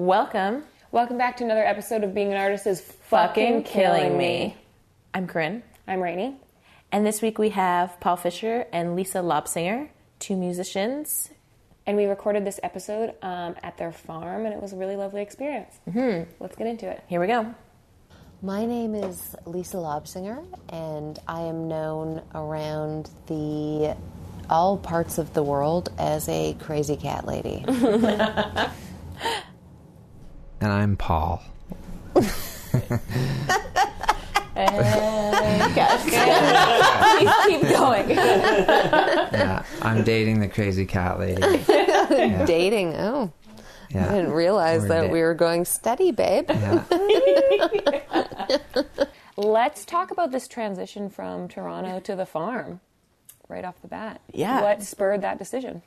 Welcome. Welcome back to another episode of Being an Artist is Fucking killing me. I'm Corinne. I'm Rainey. And this week we have Paul Fisher and Lisa Lobsinger, two musicians. And we recorded this episode um, at their farm, and it was a really lovely experience. Mm-hmm. Let's get into it. Here we go. My name is Lisa Lobsinger, and I am known around the all parts of the world as a crazy cat lady. And I'm Paul. Please keep going. Yeah, I'm dating the crazy cat lady. Yeah, Dating, oh. yeah. I didn't realize We're that da- we were going steady, babe. Yeah. Let's talk about this transition from Toronto to the farm right off the bat. Yeah. What spurred that decision?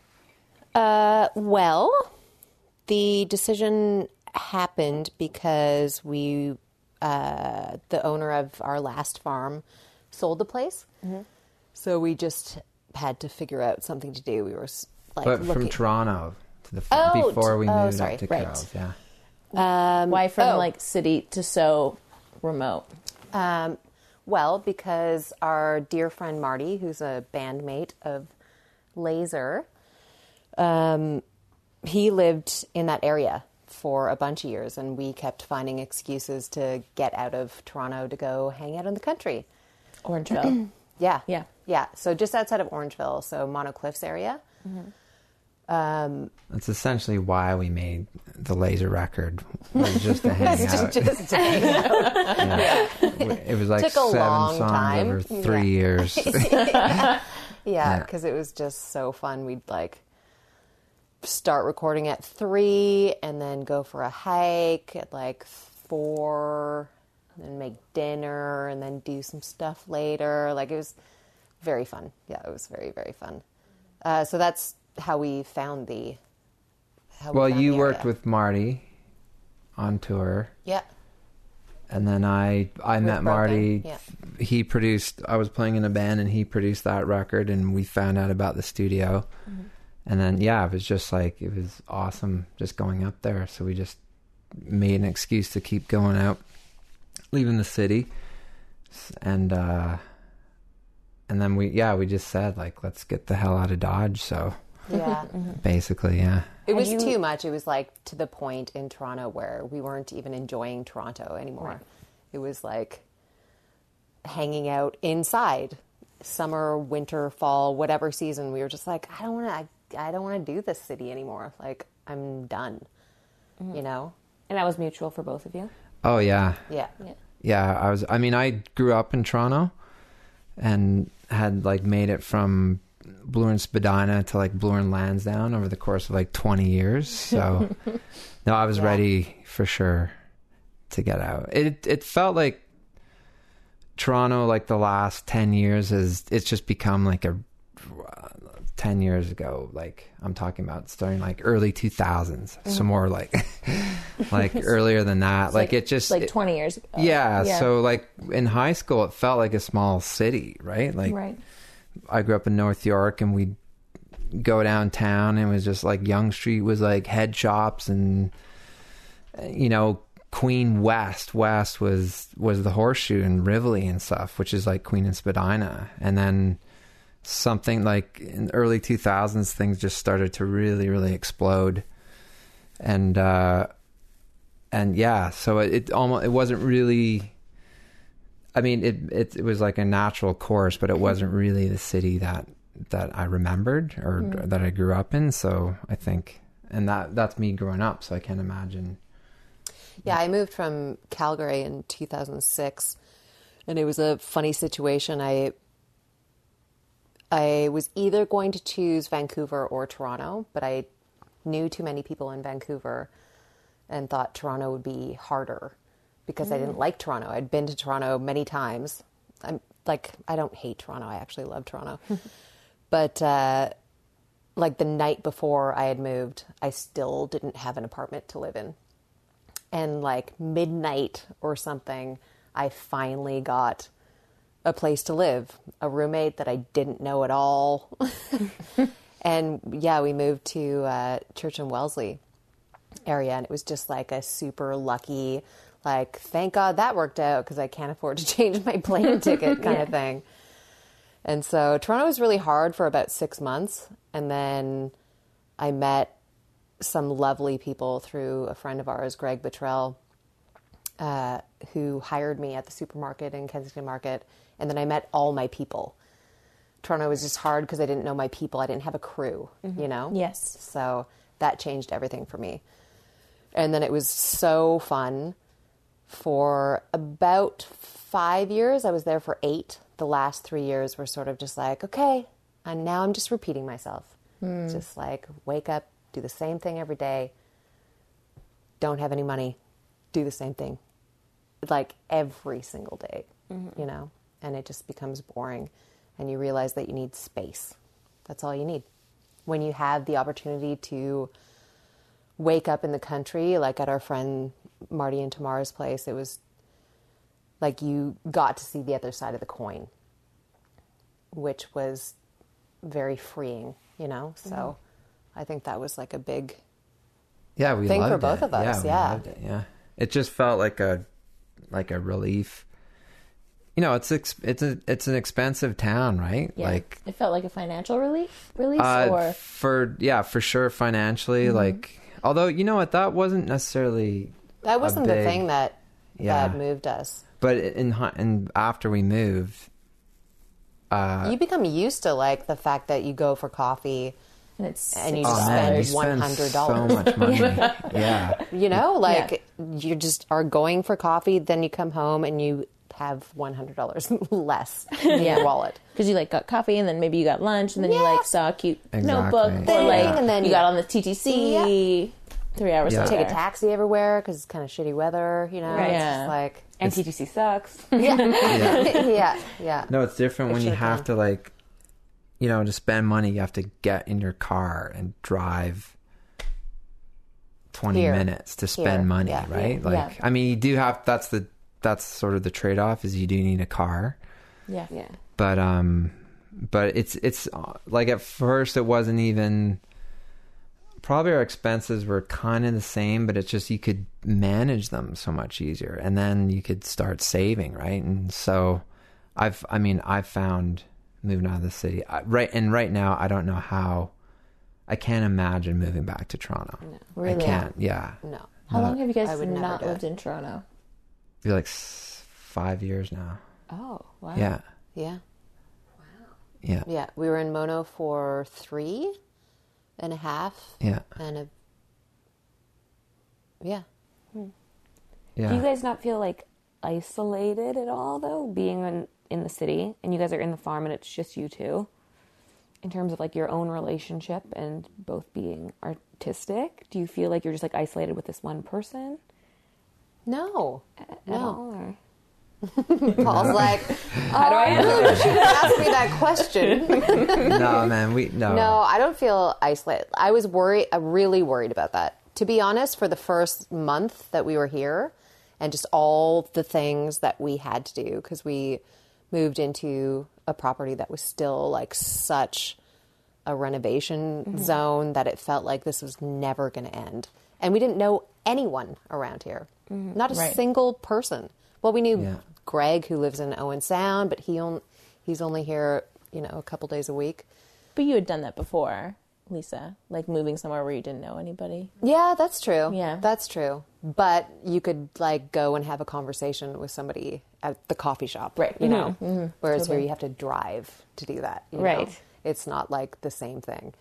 Uh, well, the decision happened because we, uh, the owner of our last farm, sold the place. So we just had to figure out something to do. We were like But looking. from Toronto to the Oh, before we t- oh, moved sorry, up to right. Carroll's, yeah. Why from oh. like city to so remote? Um, well, because our dear friend Marty, who's a bandmate of Laser, um, he lived in that area for a bunch of years, and we kept finding excuses to get out of Toronto to go hang out in the country. Orangeville. Yeah, Yeah. yeah. So just outside of Orangeville, so Mono Cliffs area. Um, That's essentially why we made the laser record. Was just to hang out. just to hang out. Yeah. It was like Took a seven long songs time. over three Yeah. years. Yeah, Yeah. because it was just so fun. We'd like start recording at three and then go for a hike at like four, and then make dinner and then do some stuff later. Like it was very fun. Yeah, it was very very fun. Uh, so that's how we found the. How we well, found you the worked with Marty on tour. yeah. and then I I met Broken, Marty. yeah. He produced. I was playing in a band, and he produced that record, and we found out about the studio. Mm-hmm. And then yeah, it was just like it was awesome just going up there. So we just made an excuse to keep going out, leaving the city, and uh and then we yeah we just said like let's get the hell out of Dodge. So Yeah. basically yeah. It was you- too much. It was like to the point in Toronto where we weren't even enjoying Toronto anymore. It was like hanging out inside, summer, winter, fall, whatever season. We were just like, I don't want to. I, I don't want to do this city anymore. Like I'm done. Mm-hmm. You know? And that was mutual for both of you. Oh yeah. Yeah. yeah i was i mean i grew up in toronto and had like made it from bloor and spadina to like bloor and lansdowne over the course of like 20 years so no i was Yeah. ready for sure to get out it it felt like toronto like the last 10 years is it's just become like a 10 years ago like i'm talking about starting like early 2000s mm-hmm. so more like like earlier than that like, it just like it- 20 years ago. yeah, so like in high school, it felt like a small city, right? Like right. I grew up in North York, and we'd go downtown, and it was just like Yonge Street was like head shops, and you know Queen West West was was the Horseshoe and Rivoli and stuff, which is like Queen and Spadina, and then something like in early 2000s things just started to really really explode. And uh and yeah so it, it almost it wasn't really i mean it, it it was like a natural course but it wasn't really the city that that i remembered or that i grew up in. So i think and that that's me growing up so i can't imagine. Yeah, I moved from Calgary in 2006, and it was a funny situation. I I was either going to choose Vancouver or Toronto, but I knew too many people in Vancouver and thought Toronto would be harder because I didn't like Toronto. I'd been to Toronto many times. I'm like I don't hate Toronto. I actually love Toronto. but uh like the night before I had moved, I still didn't have an apartment to live in and like midnight or something, I finally got a place to live, a roommate that I didn't know at all. and yeah, we moved to uh, Church and Wellesley. area, and it was just like a super lucky, like thank God that worked out because I can't afford to change my plane ticket kind of thing. And so Toronto was really hard for about six months, and then I met some lovely people through a friend of ours, Greg Buttrell, uh, who hired me at the supermarket in Kensington Market, and then I met all my people. Toronto was just hard because I didn't know my people. I didn't have a crew, mm-hmm. you know. Yes. So that changed everything for me. And then it was so fun. For about five years, I was there for eight. The last three years were sort of just like, okay, and now I'm just repeating myself. Hmm. Just like wake up, do the same thing every day. Don't have any money, do the same thing, like every single day, mm-hmm. you know. And it just becomes boring, and you realize that you need space. That's all you need. When you have the opportunity to wake up in the country, like at our friend Marty and Tamara's place, it was like you got to see the other side of the coin, which was very freeing, you know? Mm-hmm. So I think that was like a big, Yeah, we thing for both it. of us, we yeah. it, yeah. It just felt like a like a relief. You know, it's ex- it's a it's an expensive town, right? Yeah. Like it felt like a financial relief, release, uh, or for yeah, for sure financially. Mm-hmm. Like, although you know what, that wasn't necessarily that wasn't the thing that, yeah. that moved us. But in and after we moved, uh, you become used to like the fact that you go for coffee, and it's And you just oh man, you spend spend $100. so much money. yeah, you know, like you just are going for coffee, then you come home and you have $100 less in Yeah. your wallet. because you like got coffee and then maybe you got lunch and then you like saw a cute Exactly. notebook or Thing, like and then you you- got on the TTC three hours Yeah. later. Take a taxi everywhere because it's kind of shitty weather, you know? Right. It's Yeah. just like, And TTC sucks. yeah, yeah, yeah. no, it's different It when you have can. to like, you know, to spend money. You have to get in your car and drive. 20 Here. minutes to spend Here. money, Yeah. right? Yeah. Like, Yeah. I mean, you do have that's the that's sort of the trade off is you do need a car, Yeah. Yeah. but um, but it's it's like at first it wasn't even. Probably our expenses were kind of the same, but it's just you could manage them so much easier, and then you could start saving, right? And so, I've I mean I've found moving out of the city I, right and right now I don't know how. I can't imagine moving back to Toronto. Really? I can't. Yeah. No. How No. long have you guys never not do it. lived in Toronto? Be like s- five years now. Oh, wow. Yeah. Yeah. Wow. Yeah. Yeah. We were in Mono for three and a half Yeah. and a, yeah. Hmm. Yeah. Do you guys not feel like isolated at all though, being in in the city and you guys are in the farm and it's just you two? In terms of like your own relationship and both being artistic, do you feel like you're just like isolated with this one person No. at No. all? Or? Paul's like, How do I answer you should ask me that question. no, man. We no. No, I don't feel isolated. I was worried, uh, really worried about that. To be honest, for the first month that we were here, and just all the things that we had to do because we moved into a property that was still like such a renovation zone that it felt like this was never going to end. And we didn't know anyone around here, not a Right. single person. Well, we knew Yeah. Greg, who lives in Owen Sound, but he on, he's only here, you know, a couple days a week. But you had done that before, Lisa, like moving somewhere where you didn't know anybody. Yeah, that's true. Yeah. That's true. But you could like go and have a conversation with somebody at the coffee shop. Right. You know? Mm-hmm. Whereas Totally. here you have to drive to do that. you know? Right. It's not like the same thing.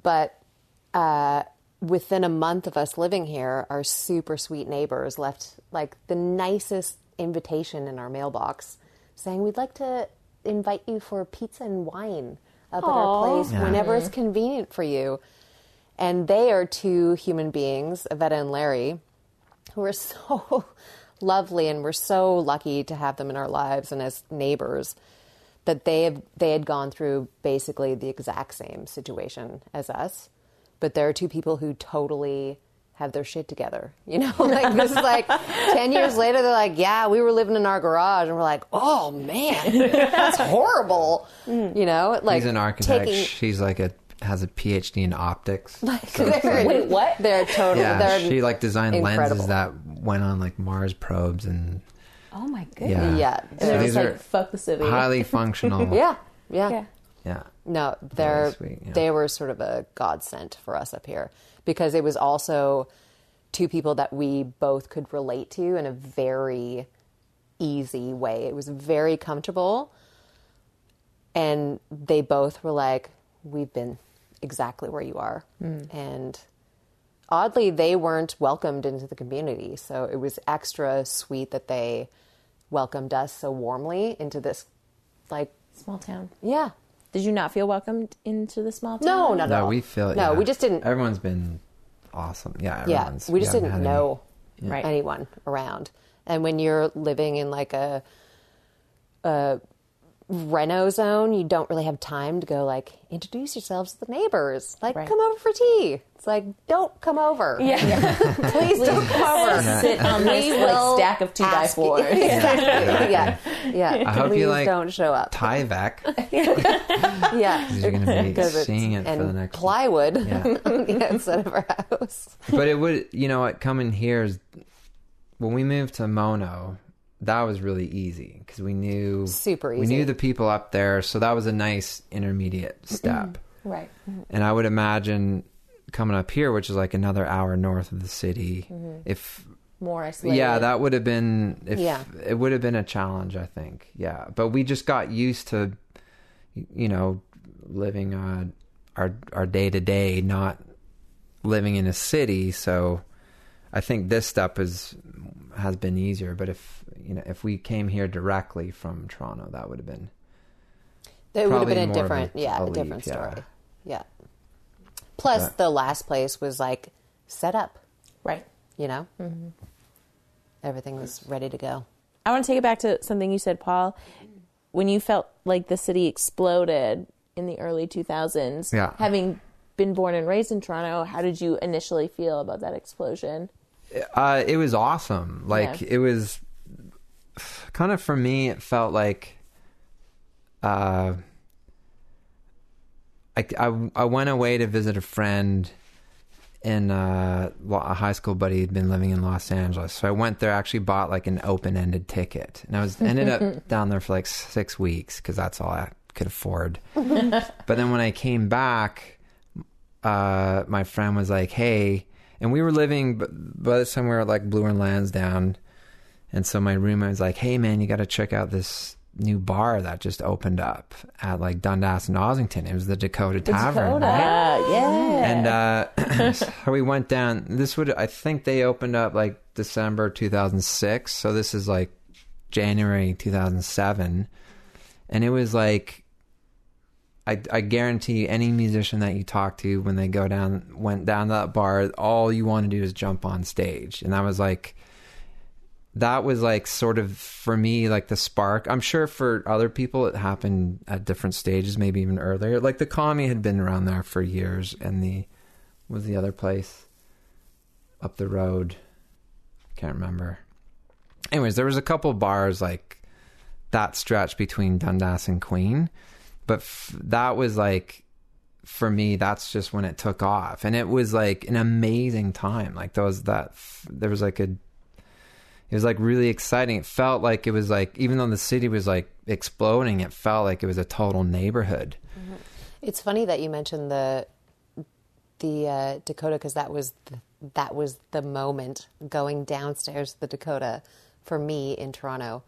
But uh, within a month of us living here, our super sweet neighbors left like the nicest invitation in our mailbox saying, We'd like to invite you for pizza and wine up at our place Yeah. whenever it's mm-hmm. convenient for you. And they are two human beings, Avetta and Larry, who are so lovely and we're so lucky to have them in our lives and as neighbors that they have they had gone through basically the exact same situation as us but there are two people who totally have their shit together you know like this is like 10 years later they're like yeah we were living in our garage and we're like oh man that's horrible you know like He's an architect. taking She's like a has a PhD in optics. They're- Wait, what? They're total. yeah, they're, she like designed incredible. lenses that went on like Mars probes and Oh my goodness. yeah, yeah, And they're they're- just these like, are fuck the city. highly functional. yeah, yeah, Yeah. Yeah. No, they're sweet, yeah. they were sort of a godsend for us up here because it was also two people that we both could relate to in a very easy way. It was very comfortable, and they both were like, "We've been exactly where you are," hmm. and oddly, they weren't welcomed into the community, so it was extra sweet that they welcomed us so warmly into this, like, Small town. yeah. Did you not feel welcomed into the small town? No, not at No, all. we feel No, yeah. we just didn't. Everyone's been awesome. Yeah, yeah, we just haven't didn't had any- know Right. anyone around. And when you're living in like a a reno zone, you don't really have time to go like introduce yourselves to the neighbors. Like, Right. come over for tea. It's like, don't come over. Yeah. please don't come over. Sit on this like stack of two by ask you- fours. Exactly. yeah, yeah. I hope please you like don't show up. Tyvek. yeah, You're going to be Because it's- seeing it for and the next. plywood Yeah. yeah, instead of our house. but it would, you know, what coming here is when we moved to Mono. That was really easy because we knew Super easy. We knew the people up there, so that was a nice intermediate step. Right. And I would imagine coming up here, which is like another hour north of the city, if More isolated. yeah, that would have been if Yeah. it would have been a challenge, I think. Yeah, but we just got used to, you know, living uh, our our day to day, not living in a city. So I think this step is has been easier. But if you know, if we came here directly from Toronto, that would have been It would have been a different, a- yeah, a a different yeah. story. Yeah. Plus, But- the last place was like set up. Right. You know, mm-hmm. everything was ready to go. I want to take it back to something you said, Paul. When you felt like the city exploded in the early 2000s, Yeah. having been born and raised in Toronto, how did you initially feel about that explosion? Uh, it was awesome. Like Yeah. it was kind of for me. It felt like uh, I, I I went away to visit a friend in uh, a high school buddy had been living in Los Angeles. So I went there. Actually, bought like an open ended ticket, and I was ended up down there for like six weeks because that's all I could afford. but then when I came back, uh, my friend was like, "Hey," and we were living by the time we were like Bloor and Lansdowne, and so my roommate was like, "Hey, man, you got to check out this." New bar that just opened up at like Dundas and Ossington. It was the Dakota Tavern. Dakota. right? yeah. And uh, so we went down. This would, I think, they opened up like December 2006. So this is like January 2007, and it was like, I, I guarantee you, any musician that you talk to when they go down, went down to that bar, all you want to do is jump on stage, and that was like. That was like sort of for me like the spark. I'm sure for other people it happened at different stages, maybe even earlier. Like the commie had been around there for years, and the was the other place up the road. Can't remember. Anyways, there was a couple bars like that stretch between Dundas and Queen, but f- that was like for me. That's just when it took off, and it was like an amazing time. Like those that f- there was like a. It was like really exciting. It felt like it was like even though the city was like exploding, it felt like it was a total neighborhood. It's funny that you mentioned the the uh, Dakota because that was the, that was the moment going downstairs to the Dakota for me in Toronto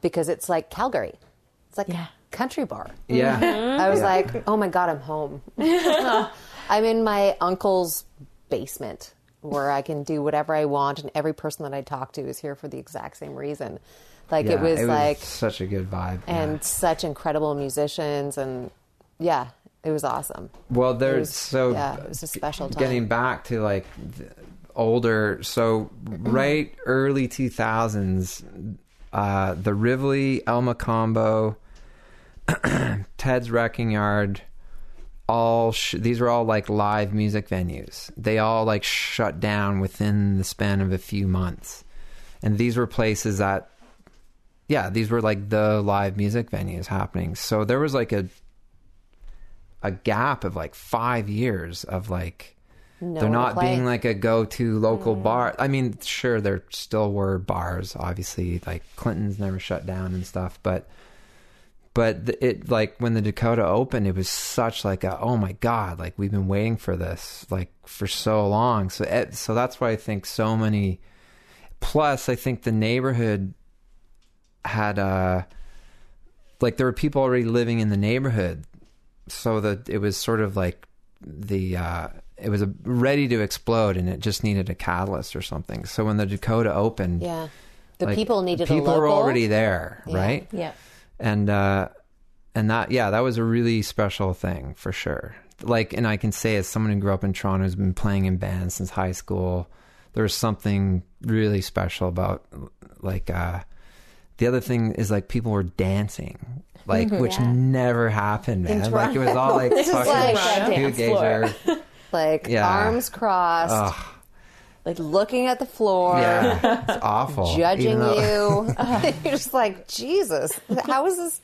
because it's like Calgary. It's like Yeah. a country bar. Yeah. I was like, oh my God, I'm home. I'm in my uncle's basement where I can do whatever I want, and every person that I talk to is here for the exact same reason. Like it Yeah, was like, such a good vibe. yeah. and such incredible musicians, and yeah, it was awesome. Well, there's so yeah, it was a special time. Getting back to like older, so right early two thousands, uh, the Rivoli, El Mocambo, Ted's Wrecking Yard, all sh- these were all like live music venues. They all like shut down within the span of a few months, and these were places that, yeah, these were like the live music venues happening. So there was like a a gap of like five years of like Nowhere they're not being like a go-to local Mm. bar. I mean, sure, there still were bars. Obviously, like Clinton's never shut down and stuff, but but it like when the Dakota opened, it was such like a oh my god, like we've been waiting for this like for so long. So it, so that's why I think so many. Plus, I think the neighborhood had uh like there were people already living in the neighborhood, so that it was sort of like the uh it was a, ready to explode, and it just needed a catalyst or something. So when the Dakota opened, Yeah. The like, people needed people a local. were already there, Yeah. right? Yeah. And uh and that yeah that was a really special thing for sure. Like and i can say as someone who grew up in toronto who's been playing in bands since high school there's something really special about like uh the other thing is like people were dancing like which Yeah. never happened man. Like it was all like This is fucking like a. Like Yeah. arms crossed, Ugh, like looking at the floor, yeah it's awful judging though- you. You're just like, Jesus, how is this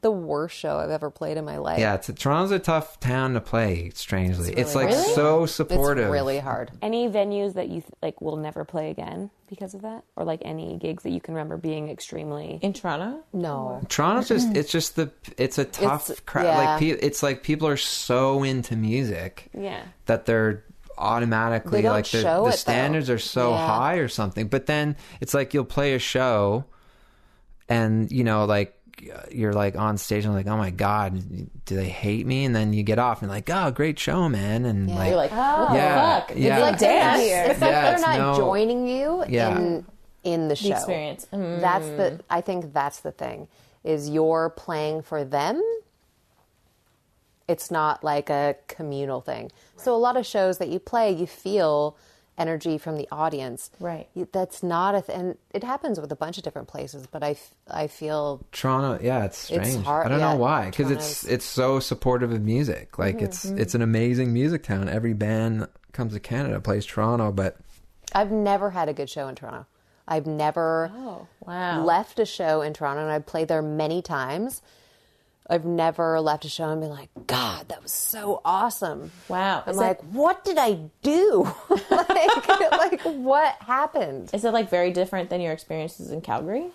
the worst show I've ever played in my life? yeah it's toronto's a tough town to play strangely it's, really like hard. so It's supportive really hard. Any venues that you like will never play again because of that, or like any gigs that you can remember being extremely. In Toronto? No. Toronto's just it's just the it's a tough crowd. yeah. Like pe- it's like people are so into music Yeah. that they're automatically They like the, show the it, though. standards are so Yeah. high or something. But then it's like you'll play a show, and you know like you're like on stage and like oh my god do they hate me and then you get off and like oh great show man and like You're like, what the Yeah, fuck? yeah. It's Like like dance. they're, it's like Yeah, they're not no- joining you Yeah. in in the show. The experience. Mm. That's the. I think that's the thing. Is you're playing for them. It's not like a communal thing. So a lot of shows that you play, you feel energy from the audience. Right. That's not a. Th- and it happens with a bunch of different places, but I, f- I feel Toronto, yeah, it's strange. It's strange. hard- I don't yeah, know why, because it's it's so supportive of music. Like it's mm-hmm. it's an amazing music town. Every band comes to Canada plays Toronto, but I've never had a good show in Toronto. I've never Oh, wow. left a show in Toronto, and I've played there many times. I've never left a show and been like, God, that was so awesome. Wow. I'm Is like, that- what did I do? like, like, what happened? Is it like very different than your experiences in Calgary?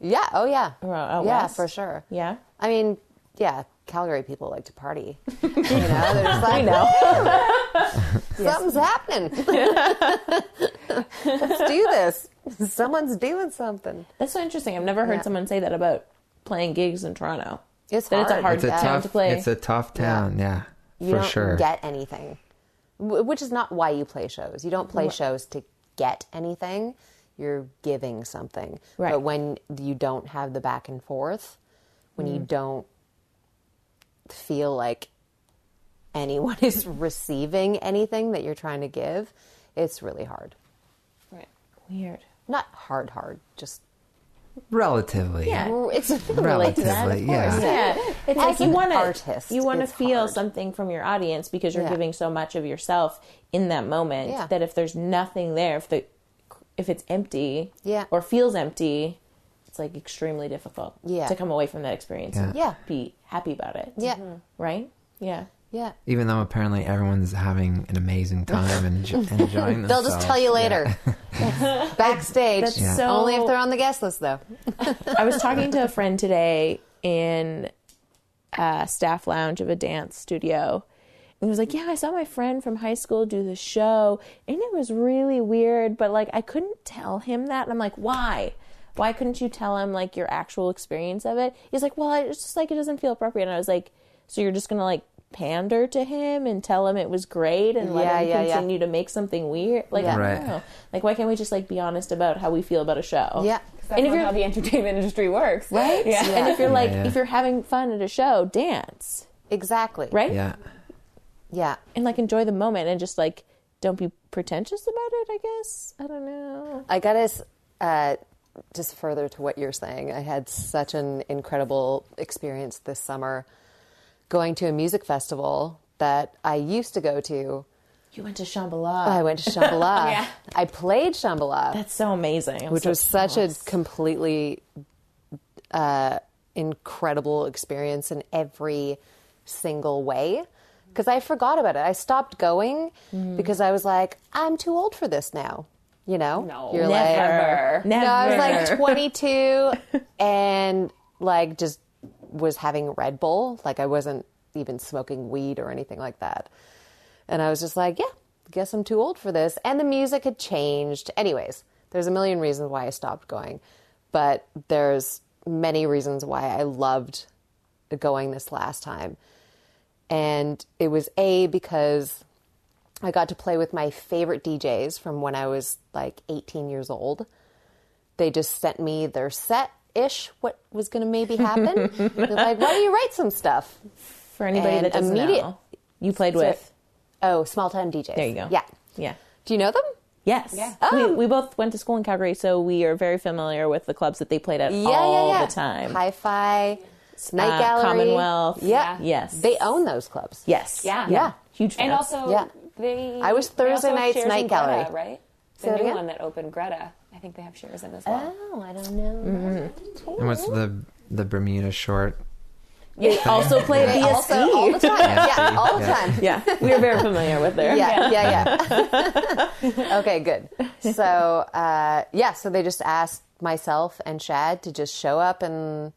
Yeah. Oh, yeah. Yeah, west? for sure. Yeah. I mean, yeah, Calgary people like to party. You know, they're just like, something's happening. Let's do this. Someone's doing something. That's so interesting. I've never heard Yeah. someone say that about playing gigs in Toronto. It's That it's a hard. hard it's a town tough to play. it's a tough town. Yeah, you for don't sure. get anything, which is not why you play shows. You don't play shows to get anything. You're giving something. Right. But when you don't have the back and forth, when Mm. you don't feel like anyone is receiving anything that you're trying to give, it's really hard. Right. Weird. Not hard, hard. Just Relatively. Yeah. it's relate to that, of Relatively, course. yeah. Yeah, it's As like you an want to artist, you want to feel hard. something from your audience because you're Yeah. giving so much of yourself in that moment Yeah. that if there's nothing there, if the if it's empty, Yeah. or feels empty, it's like extremely difficult, Yeah. to come away from that experience and Yeah. be happy about it, Yeah. Mm-hmm. right, yeah. yeah. Even though apparently everyone's having an amazing time and enjoying themselves. They'll just tell you later. Backstage. That's Yeah. so Only if they're on the guest list, though. I was talking to a friend today in a staff lounge of a dance studio. And he was like, Yeah, I saw my friend from high school do the show. And it was really weird, but like I couldn't tell him that. And I'm like, Why? Why couldn't you tell him like your actual experience of it? He's like, Well, it's just like it doesn't feel appropriate. And I was like, So you're just gonna like pander to him and tell him it was great and let Yeah, him yeah, yeah. continue to make something weird? Like, I Right. don't know. Like, why can't we just like be honest about how we feel about a show? Yeah. That's And if you're- how the entertainment industry works, right? Yeah. And if you're like, yeah. if you're having fun at a show, dance, Exactly. right? Yeah. Yeah. And like enjoy the moment and just like don't be pretentious about it. I guess I don't know. I got to uh, just further to what you're saying. I had such an incredible experience this summer going to a music festival that I used to go to. You went to Shambhala. I went to Shambhala. Yeah. I played Shambhala, That's so amazing. I'm which so was such a completely uh, incredible experience in every single way because I forgot about it. I stopped going because I was like, I'm too old for this now. You know, No. you're Never. like, Never. no, I was like 22 and like just was having Red Bull. Like I wasn't even smoking weed or anything like that. And I was just like, yeah, guess I'm too old for this. And the music had changed. Anyways, there's a million reasons why I stopped going, but there's many reasons why I loved going this last time. And it was A, because I got to play with my favorite DJs from when I was like 18 years old. They just sent me their set ish, what was going to maybe happen. Like, why don't you write some stuff? For anybody And that doesn't immediate- know, you played with. Oh, small time DJs. There you go. Yeah. Yeah. Do you know them? Yes. Yeah. We, we both went to school in Calgary, so we are very familiar with the clubs that they played at Yeah, all yeah, yeah. the time. Hi Fi, Night Uh, Gallery, Commonwealth. Yeah. Yes. They own those clubs. Yes. Yeah. Yeah. Huge fans. And also, Yeah. they. I was Thursday night's Night in Greta, Gallery. right? The that new again? one that opened, Greta. I think they have shares in as well. Oh, I don't know. And what's the the Bermuda short? They also play They BSC. also all the time. Yeah, all the Yeah. time. yeah, we are very familiar with there. Yeah, yeah, yeah. okay, good. So, uh, yeah, so they just asked myself and Shad to just show up and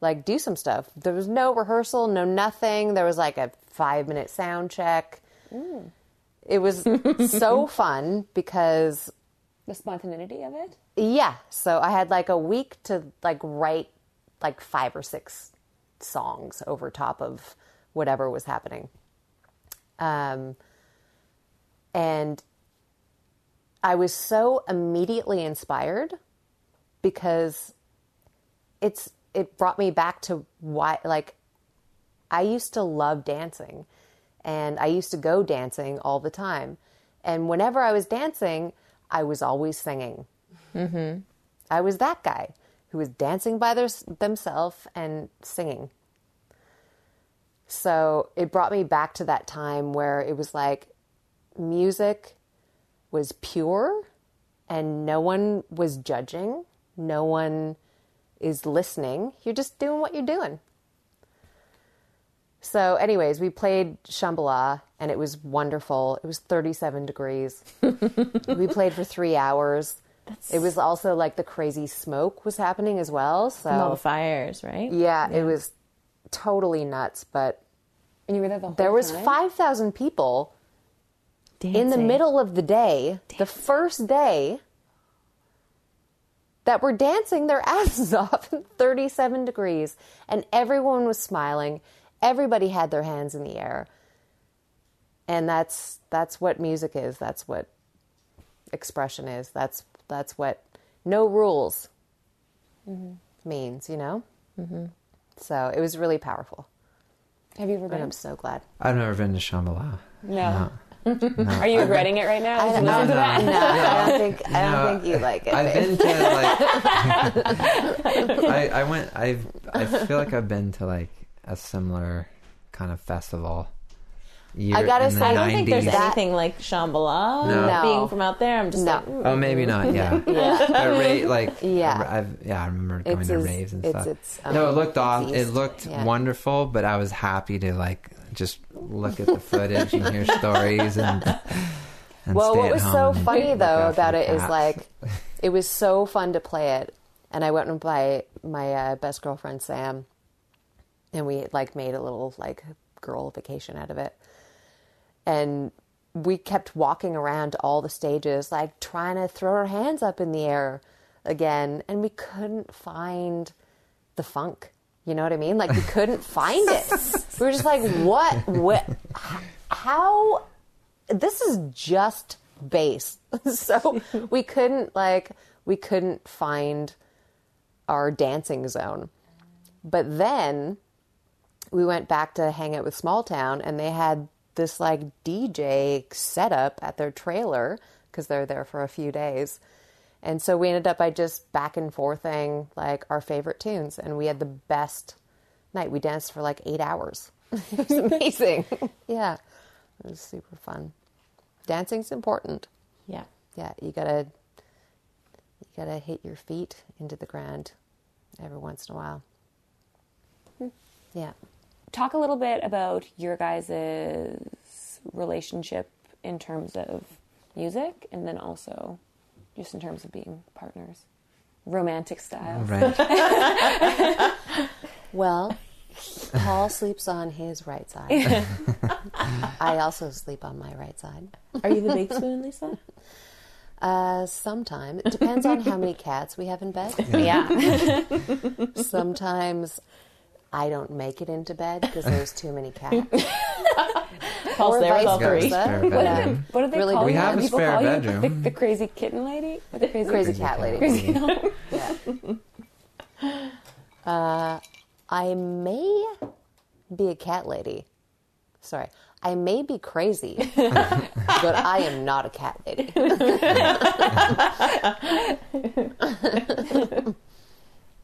like do some stuff. There was no rehearsal, no nothing. There was like a five minute sound check. It was so fun because The spontaneity of it. yeah, so I had like a week to like write like five or six songs over top of whatever was happening. Um, and I was so immediately inspired because it's it brought me back to why like I used to love dancing and I used to go dancing all the time. And whenever I was dancing, I was always singing. Mm-hmm. I was that guy who was dancing by their, themselves and singing. So it brought me back to that time where it was like music was pure and no one was judging. No one is listening. You're just doing what you're doing. So, anyways, we played Shambhala and it was wonderful. It was 37 degrees. we played for three hours. That's... It was also like the crazy smoke was happening as well. So, all the fires, right? yeah, it was totally nuts. But And you were there the whole there was time? 5,000 people in the middle of the day, the first day, that were dancing their asses off in 37 degrees, and everyone was smiling. Everybody had their hands in the air, and that's that's what music is. That's what expression is. That's that's what no rules means. You know. Mm-hmm. So it was really powerful, Have you ever and been? I'm so glad. I've never been to Shambhala. No. Are you regretting it right now? I don't, you listen to no. that? no, I don't think I don't No, think you like it. I've babe. been to like I, I went I've I feel like I've been to like a similar kind of festival. Year, I gotta say, I I don't think there's That- anything like Shambhala. No. No. Being from out there, I'm just No. like, mm. Oh, maybe not. Yeah, Yeah. But ra- like Yeah. I've, yeah, I remember going It's to as- raves and it's- stuff. it's, no, it um, looked off. it's It looked Yeah. wonderful, but I was happy to like just look at the footage and hear stories and. and Well, stay what at was home so funny though about the it is cats. like it was so fun to play it, and I went with my my uh, best girlfriend Sam, and we like made a little like girl vacation out of it, and we kept walking around all the stages like trying to throw our hands up in the air again, and we couldn't find the funk. You know what I mean? Like we couldn't find it. We were just like, what? What? How? This is just bass. so we couldn't like we couldn't find our dancing zone. But then we went back to hang out with Small Town and they had this like DJ setup at their trailer because they're there for a few days. And so we ended up by just back and forthing like our favorite tunes and we had the best night. We danced for like eight hours. it was amazing. yeah. It was super fun. Dancing's important. yeah. Yeah, you gotta you gotta hit your feet into the ground every once in a while. Hmm. Yeah. Talk a little bit about your guys' relationship in terms of music and then also just in terms of being partners, romantic style. Right. Well, Paul sleeps on his right side. I also sleep on my right side. Are you the big spoon, Lisa? Uh, sometime it depends on how many cats we have in bed. Yeah. Sometimes I don't make it into bed because there's too many cats. Paul's Or there with vice all three. versa. What, do they, what do they Really call We you? have a people spare call you bedroom. The, the crazy kitten lady? Or the crazy, Crazy cat lady. Crazy Yeah. Uh, I may be a cat lady. Sorry. I may be crazy, but I am not a cat lady.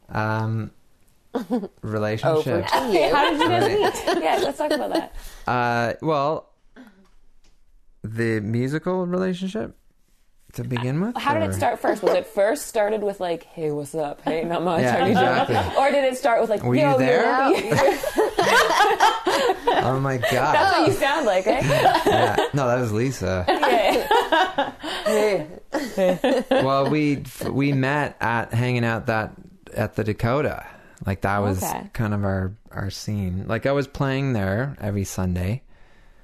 Um, Over relationship. to you. How did you guys meet? Yeah, let's talk about that. Uh, well, the musical relationship to begin with. How did or- it start first? Was it first started with like, "Hey, what's up? Hey, not much. Yeah, How you exactly. Or did it start with like, Were you there? you're- Oh my god! That's what you sound like, eh? Yeah. No, that was Lisa. Yeah. well, we we met at hanging out that at the Dakota. Like that was Okay. kind of our our scene. Like I was playing there every Sunday,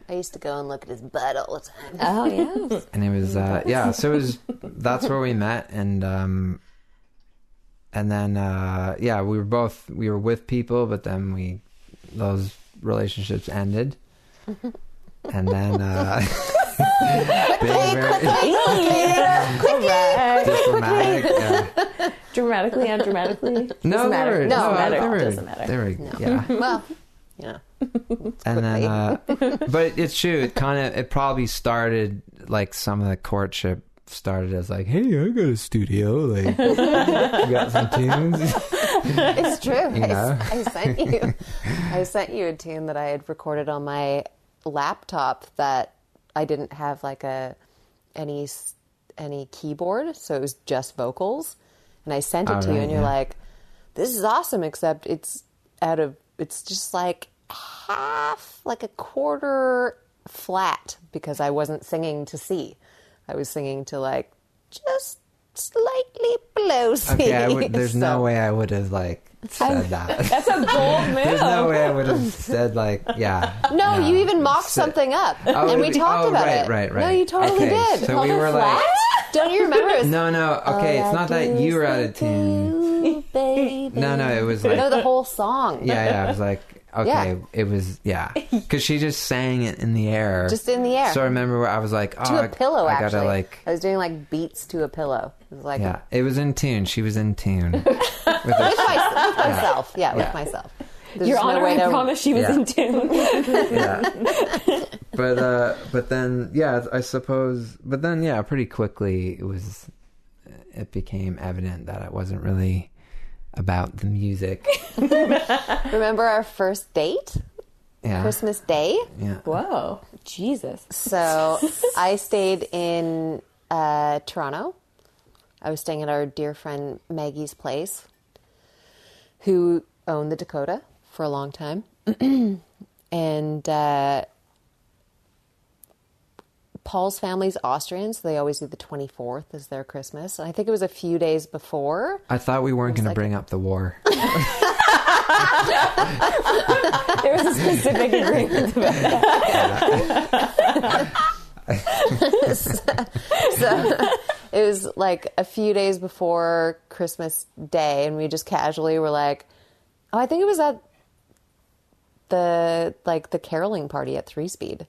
I used to go and look at his butt all the time. Oh yeah. and it was uh, yeah. So it was that's where we met, and um, and then uh, yeah, we were both we were with people, but then we those relationships ended, and then uh, being very diplomatic. Yeah. Dramatically, undramatically. No, matter. Doesn't no, matter. They were, Doesn't matter. They were, yeah. Well, you know. and then uh but it's true it kind of it probably started like some of the courtship started as like hey i got a studio like you got some tunes It's true. I, know? I sent you. I sent you a tune that I had recorded on my laptop that I didn't have like a any any keyboard, so it was just vocals. And I sent it to you, and you're yeah. like, "This is awesome," except it's out of it's just like half, like a quarter flat because I wasn't singing to C. I was singing to like just slightly below C. okay would, there's So- no way i would have like said that That's a bold move. there's no way i would have said like yeah No, you even mocked So- something up, Oh, and we talked oh, about right, it. right, right, No, you totally Okay, did. so we were like Don't you remember? It no no okay it's not that you were out of tune no no it was like no, the whole song. yeah yeah i was like okay Yeah. it was yeah because she just sang it in the air Just in the air. so i remember where i was like oh to a oh, I- pillow, I actually. gotta like I was doing like beats to a pillow. It was like yeah it was in tune she was in tune with with, my, with myself. Yeah, Yeah. with myself. There's Your no Honor, way I to- promise she was Yeah. in tune. yeah but uh but then yeah i suppose but then yeah pretty quickly it was it became evident that it wasn't really about the music Remember our first date, yeah Christmas Day? yeah Whoa. Jesus. So I stayed in uh, Toronto. I was staying at our dear friend Maggie's place, who owned the Dakota for a long time. and uh, Paul's family's Austrian, so they always do the 24th as their Christmas. And I think it was a few days before. i thought we weren't going like- to bring up the war There was a specific agreement about that. so it was like a few days before Christmas Day, and we just casually were like, "Oh, I think it was at the like the caroling party at Three Speed."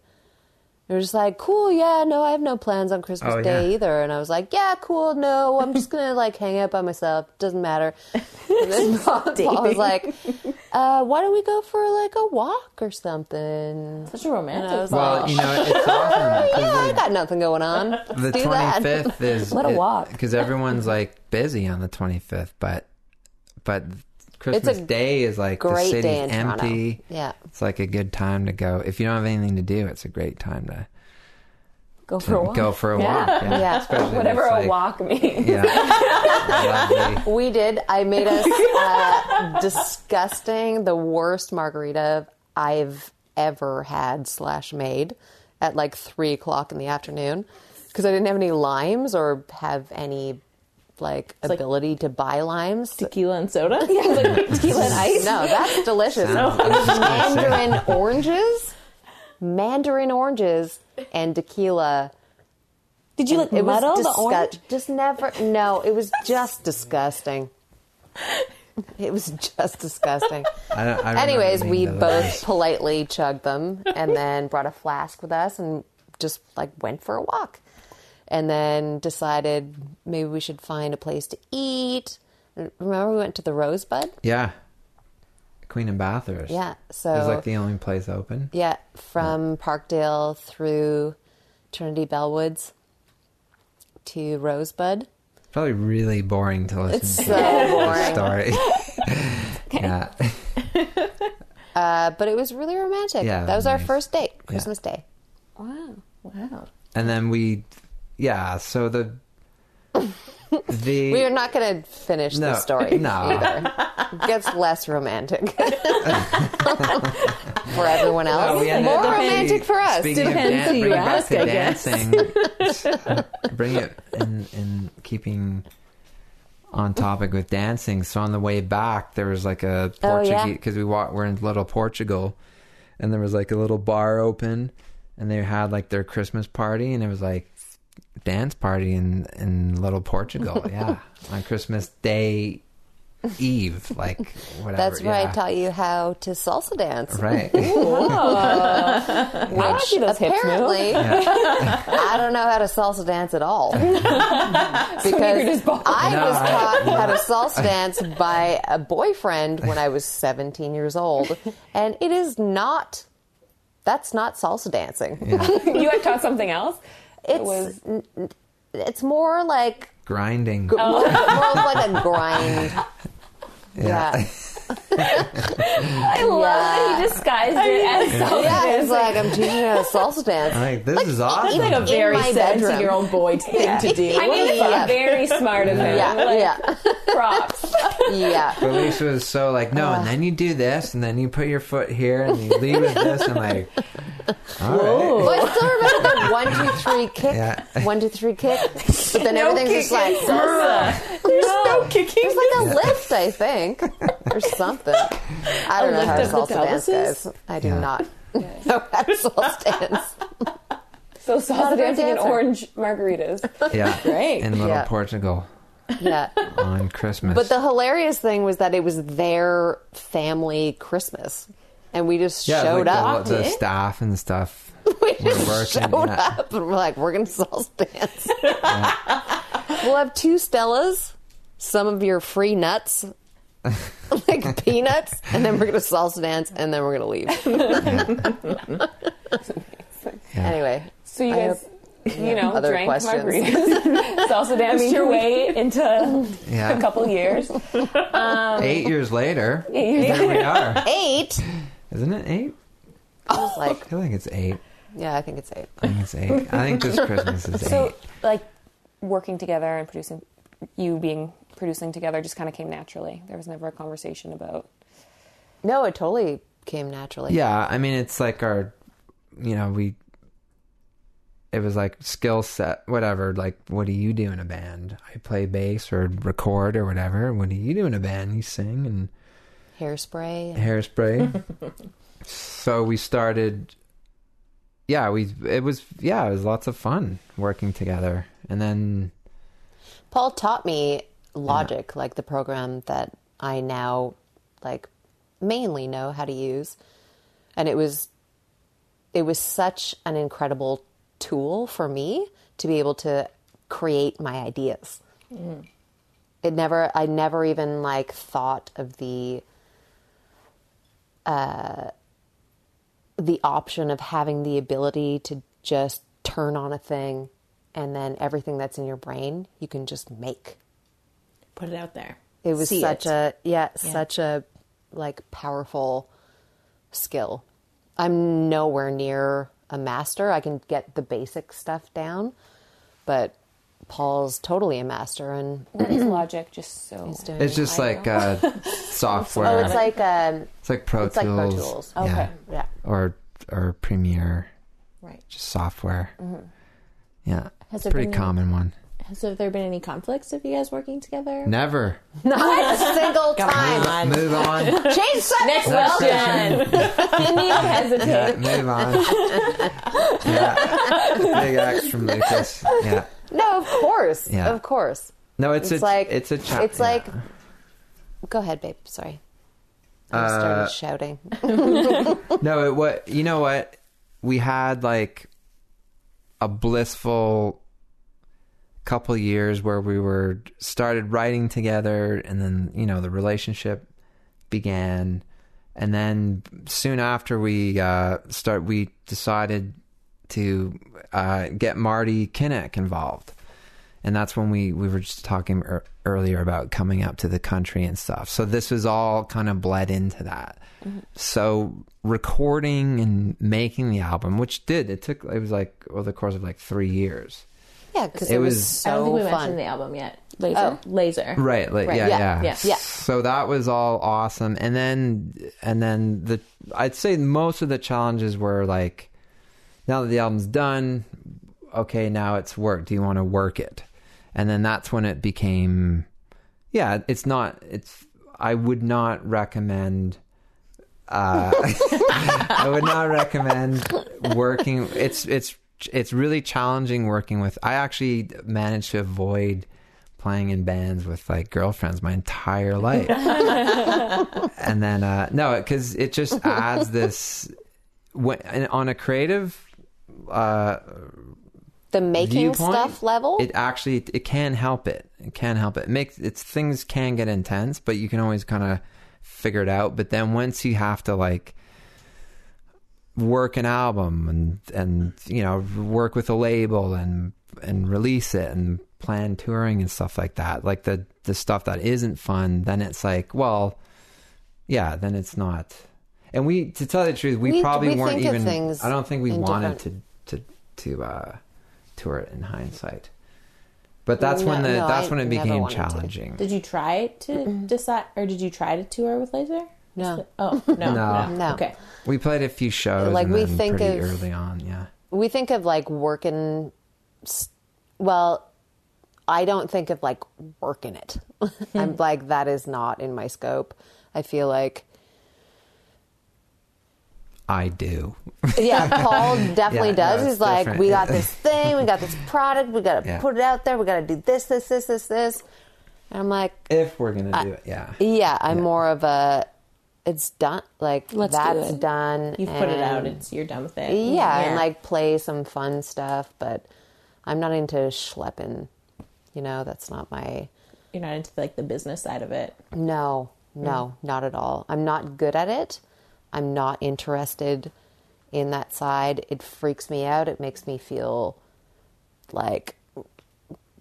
We were just like, "Cool, yeah, no, I have no plans on Christmas Oh, Day yeah. either." And I was like, "Yeah, cool, no, I'm just gonna like hang out by myself. Doesn't matter." And then Paul, Paul was like, uh, "Why don't we go for like a walk or something?" Such a romantic. And I was well like, you know it's awesome "Oh, 'cause, yeah, I got nothing going on. the Let's do that." 25th is What a walk. because everyone's like busy on the 25th but but christmas day is like the great city's day in Toronto. empty Yeah. it's like a good time to go if you don't have anything to do it's a great time to, Go to for a walk. go for a walk yeah, Yeah. Especially if Whatever it's a like- walk means. yeah Lovely. We did. I made us uh, disgusting, the worst margarita I've ever had slash made at like three o'clock in the afternoon because I didn't have any limes or have any like like- ability to buy limes. Tequila and soda. Yeah, like tequila and ice. No, that's delicious. Sounds It was mandarin oranges, mandarin oranges, and tequila. Did you like It was muddle the orange? Just never. No, it was just disgusting. It was just disgusting. I don't, I remember Anyways, we delicious. both politely chugged them and then brought a flask with us and just like went for a walk. And then decided maybe we should find a place to eat. Remember we went to the Rosebud? Yeah. Queen and Bathurst. Yeah. So it was like the only place open. yeah, from Parkdale through Trinity Bellwoods to Rosebud. Probably really boring to listen It's to so the boring. story. yeah. Uh, but it was really romantic. Yeah, that was our first date, Christmas Day. Wow. Wow. And then we, yeah. So the the We are not going to finish No, the story no. either. It gets less romantic for everyone else. Oh, we ended More up- romantic for us. Speaking Depends of dan- who you bring it back ask, to I guess. dancing, bring it in, in keeping on topic with dancing. So on the way back, there was like a Oh, yeah. Portuguese because we walked. We're in Little Portugal, and there was like a little bar open, and they had like their Christmas party, and it was like dance party in in Little Portugal. yeah, on Christmas Day Eve, like whatever. That's where yeah. I taught you how to salsa dance. Right. I see those. Apparently, I don't know how to salsa dance at all because just bald. I No, was I- taught how to salsa dance by a boyfriend when I was 17 years old, and it is not. That's not salsa dancing. you got taught something else? It's was- n- n- it's more like Grinding. Oh. more, more like a grind. Yeah. I love that he disguised it as salsa Yeah, it's dancing. like I'm teaching you how to salsa dance. I'm like, this is awesome. Like a In very my bedroom. 17 year old boy thing to do. I mean, it's Yeah. very smart of him. Yeah, Like, yeah, Props. yeah. But Lisa was so like, no, and uh. then you do this, and then you put your foot here, and you leave with this. I'm like, all right. But I still remember the one, two, three kick. Yeah. One, two, three kick. But then No everything's just like kicking. there's no kicking. There's like a lift, I think, or something. I don't know how to lift of the salsa dance, guys. I do Yeah. not know how to salsa dance. So salsa dancing and orange margaritas. Yeah, Great. in Little Yeah. Portugal Yeah. on Christmas. But the hilarious thing was that it was their family Christmas, and we just yeah, showed like up. The, the staff and stuff. we just working, showed yeah. up, and we're like, we're gonna salsa dance. we'll have two Stellas, some of your free nuts, like peanuts, and then we're gonna salsa dance, and then we're gonna leave. Yeah. Anyway, So you I guys, you know, other drank questions. margaritas, salsa danced your way into Yeah. a couple years. Um, eight years later, Eight years here we are. eight. Isn't it eight? I was oh, like, I think it's eight. yeah, I think it's eight. I think it's eight. I think this Christmas is So, eight. like, working together and producing, you being producing together just kind of came naturally. There was never a conversation about. No, it totally came naturally. Yeah, I mean, it's like our, you know, we. It was like skill set, whatever. Like, what do you do in a band? I play bass or record or whatever. What do you do in a band? You sing and Hairspray. hairspray. so we started. Yeah, we. It was yeah, it was lots of fun working together, and then Paul taught me Logic, like the program that I now like mainly know how to use. And it was it was such an incredible tool for me to be able to create my ideas. It never I never even like thought of the uh the option of having the ability to just turn on a thing and then everything that's in your brain you can just make Put it out there. it was See such it. a yeah, such a like powerful skill i'm nowhere near a master i can get the basic stuff down but Paul's totally a master and What is Logic? Just so he's doing. It's just like uh, software. oh, it's like um, it's like Pro it's like Pro Tools. Tools. Yeah. Okay. yeah. Or or Premiere, Right. just software. Yeah, Has it's a pretty been common one. So have there been any conflicts of you guys working together? Never. Not a single time. Move on. Change subject. Next question. Didn't even hesitate. Yeah, move on. yeah. Big X from Lucas. Yeah. No, of course, Yeah. of course. No, it's, It's a like it's a cha- it's yeah. like. Go ahead, babe. Sorry, I Uh, started shouting. No, it what you know what we had like a blissful couple years where we were started writing together and then you know the relationship began. And then soon after we uh start we decided to uh get Marty Kinnick involved and that's when we we were just talking er- earlier about coming up to the country and stuff so this was all kind of bled into that so recording and making the album which did it took it was like over the course of like three years Yeah, because It it, was, was- I don't think we so mentioned the album yet. laser. Oh. Laser. right like Right, yeah, yeah, yeah yeah. Yeah. so that was all awesome and then and then the i'd say most of the challenges were like now that the album's done okay now it's work do you want to work it and then that's when it became yeah it's not it's i would not recommend uh i would not recommend working it's it's it's really challenging working with i actually managed to avoid playing in bands with like girlfriends my entire life. And then uh no because it just adds this when, on a creative uh The making viewpoint, stuff level. it actually it can help it it can help it. it makes it's things can get intense but you can always kind of figure it out but then once you have to like work an album and and you know work with a label and and release it and plan touring and stuff like that like the the stuff that isn't fun then it's like well yeah then it's not and we to tell you the truth we, We- probably we weren't even i don't think we wanted to to to uh tour it in hindsight but that's when the no, that's I when it became wanted to. challenging Did you try to decide, or did you try to tour with Laser? No. Oh no, no, No. No. Okay. we played a few shows Like, and we then think pretty of- early on yeah we think of like working. Well, I don't think of like working it. I'm hmm. like that is not in my scope. I feel like i do yeah, Paul definitely Yeah, does. it's He's like, different. we got this thing, we got this product, we got to Yeah. put it out there, we got to do this, this, this, this, this. And I'm like, if we're gonna do it yeah yeah, I'm more of a, it's done. Like Let's that's it. done. You've put it out. It's you're done with it. yeah, and like play some fun stuff, but I'm not into schlepping. You know, that's not my. you're not into like the business side of it. No, no, mm. not at all. I'm not good at it. I'm not interested in that side. It freaks me out. It makes me feel like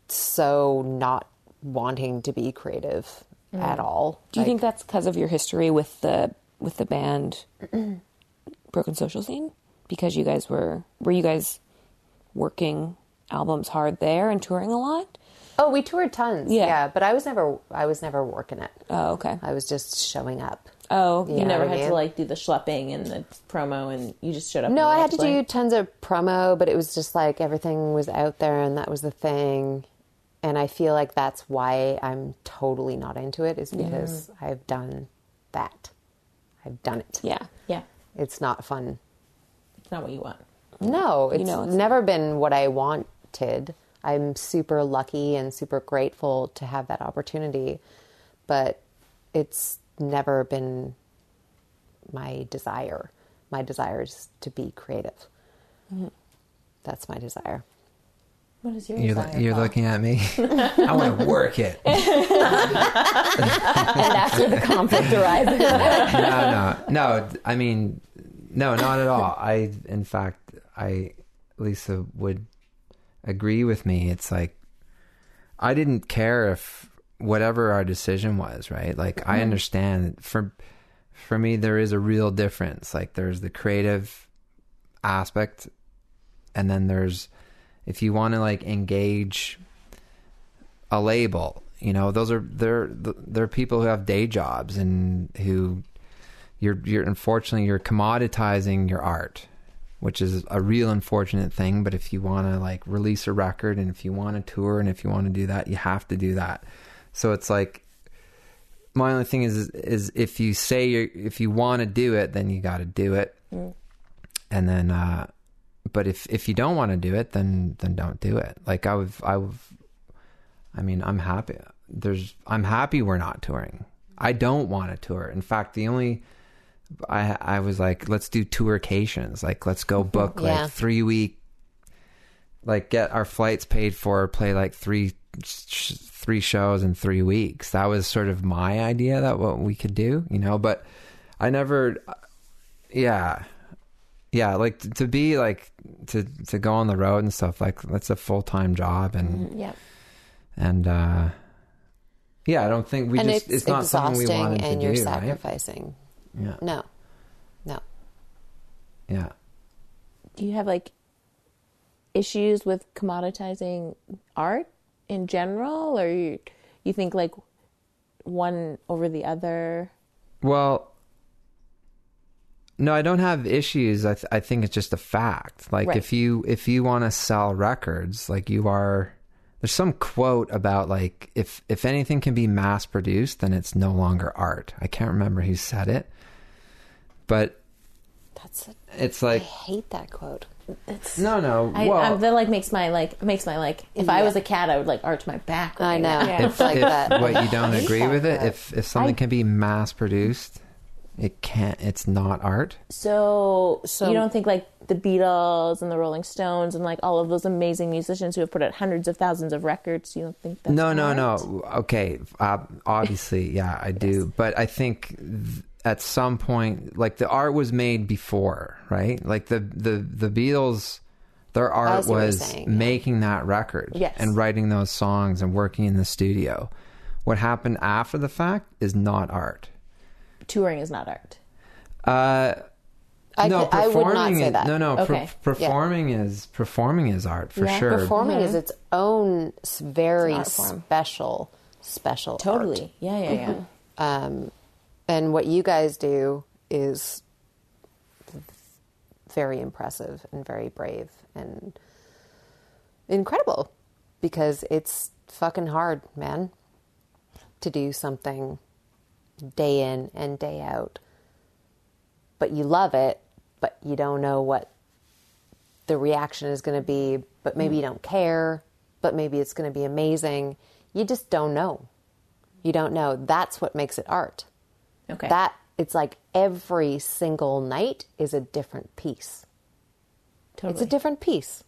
so not wanting to be creative mm. at all. Do you think that's because of your history with the with the band Broken Social Scene? Because you guys were were you guys working albums hard there and touring a lot? Oh, we toured tons. Yeah. Yeah. but I was never I was never working it. Oh, okay. I was just showing up. Oh, You You know never I had mean? to like do the schlepping and the promo, and you just showed up. No, I had to play. do tons of promo, but it was just like everything was out there and that was the thing. And I feel like that's why I'm totally not into it is because I've done that. I've done it. yeah. Yeah, It's not fun. it's not what you want. No, it's, know it's- never been what I wanted. I'm super lucky and super grateful to have that opportunity, but it's never been my desire. My desire is to be creative. Mm-hmm. That's my desire. What is your you're, desire? you're Paul? looking at me i want to work it And that's where the conflict arises. no, no, no. I mean, no, not at all. I, in fact, I, Lisa would agree with me. It's like I didn't care if whatever our decision was, right? Like I mm-hmm. understand for for me there is a real difference. Like there's the creative aspect, and then there's if you want to like engage a label. You know, those are they're they're people who have day jobs and who you're you're unfortunately you're commoditizing your art, which is a real unfortunate thing. But if you want to like release a record and if you want to tour and if you want to do that, you have to do that. So it's like my only thing is is if you say you if you want to do it, then you got to do it, and then. uh but if if you don't want to do it, then then don't do it. Like I would I mean I'm happy. There's I'm happy we're not touring. I don't want to tour. In fact, the only I I was like let's do tourcations. Like let's go book Yeah. like three week, like get our flights paid for, play like three sh- three shows in three weeks. That was sort of my idea that what we could do, you know. But I never, yeah yeah like t- to be like to to go on the road and stuff like that's a full-time job and Yeah. and uh yeah i don't think we and just it's, it's, not something we exhausting wanted and to you're do right sacrificing. yeah No, no. yeah Do you have like issues with commoditizing art in general, or you you think like one over the other? well no i don't have issues i th- i think it's just a fact like Right. if you if you want to sell records like you are there's some quote about like if if anything can be mass produced then it's no longer art i can't remember who said it but That's a, it's like I hate that quote. It's no no I, well I, that like makes my like makes my like if I was a cat I would like arch my back. I know. now. It's like if that. what you don't agree with it quote. if if something I- can be mass produced it can't it's not art So, So- you don't think like the Beatles and the Rolling Stones and like all of those amazing musicians who have put out hundreds of thousands of records? You don't think that's no no art? no okay uh, obviously yeah i do but i think th- at some point like the art was made before right like the the the beatles their art see what you're was saying, yeah. making that record Yes. and writing those songs and working in the studio what happened after the fact is not art Touring is not art. uh I, no, could- I would not performing say is- that. No, no, per- Okay. performing is performing is art for Yeah, sure. Performing is its own very It's an art form. special, special art. Totally. Yeah, yeah, yeah. Um, and what you guys do is very impressive and very brave and incredible because it's fucking hard, man, to do something day in and day out. But you love it, but you don't know what the reaction is going to be, but maybe you mm. don't care, but maybe it's going to be amazing. You just don't know. You don't know. That's what makes it art. Okay. That it's like every single night is a different piece. totally. It's a different piece.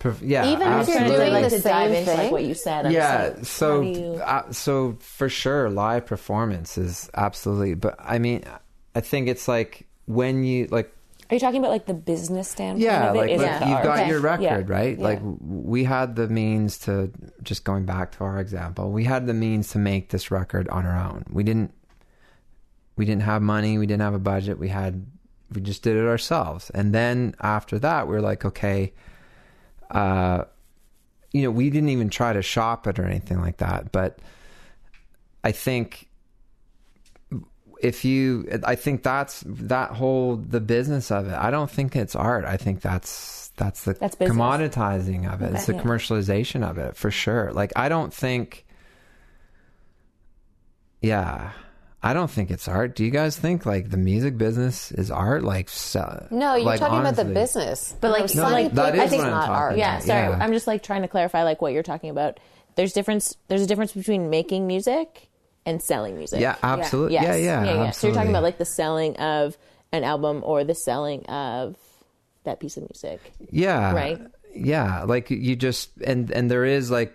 Perf- yeah, Even if you're doing like, the to dive same into like thing. what you said. I'm yeah. just like, so, you- uh, so for sure, live performance is absolutely. But I mean, I think it's like when you like Are you talking about like the business standpoint Yeah, of it? like Is look, it the you've got Okay. your record, Yeah. right? Yeah. Like we had the means to just going back to our example, we had the means to make this record on our own. We didn't we didn't have money, we didn't have a budget, we had we just did it ourselves. And then after that, we are like, okay, uh you know, we didn't even try to shop it or anything like that, but I think if you i think that's that whole the business of it i don't think it's art i think that's that's the That's business. commoditizing of it it's the Okay. commercialization of it for sure like i don't think yeah i don't think it's art do you guys think like the music business is art like so, No, you're like, talking about the business. But, like- No, so, signing like, that papers is what I'm not talking art. yeah, sorry. yeah. I'm just like trying to clarify like what you're talking about. There's difference. There's a difference between making music and selling music. yeah absolutely Yes. yeah yeah, yeah, So you're talking about like the selling of an album or the selling of that piece of music. yeah Right? yeah like you just and and there is like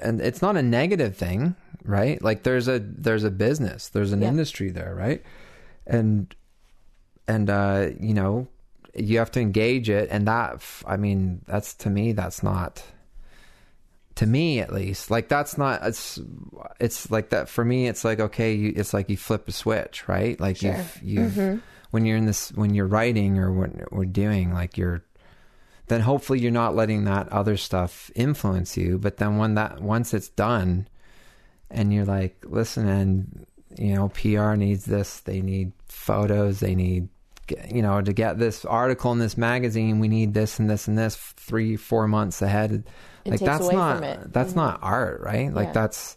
and it's not a negative thing right like there's a there's a business there's an Yeah. industry there right and and uh you know you have to engage it and that I mean that's to me that's not to me at least like that's not it's it's like that for me it's like okay you, it's like you flip a switch right like Sure. you've you've when you're in this when you're writing or when we're doing like you're then hopefully you're not letting that other stuff influence you. But then when that once it's done, and you're like, listen, and you know, PR needs this. They need photos. They need, you know, to get this article in this magazine. We need this and this and this three, four months ahead. It like takes that's away not from it. that's Mhm. not art, right? Like Yeah. that's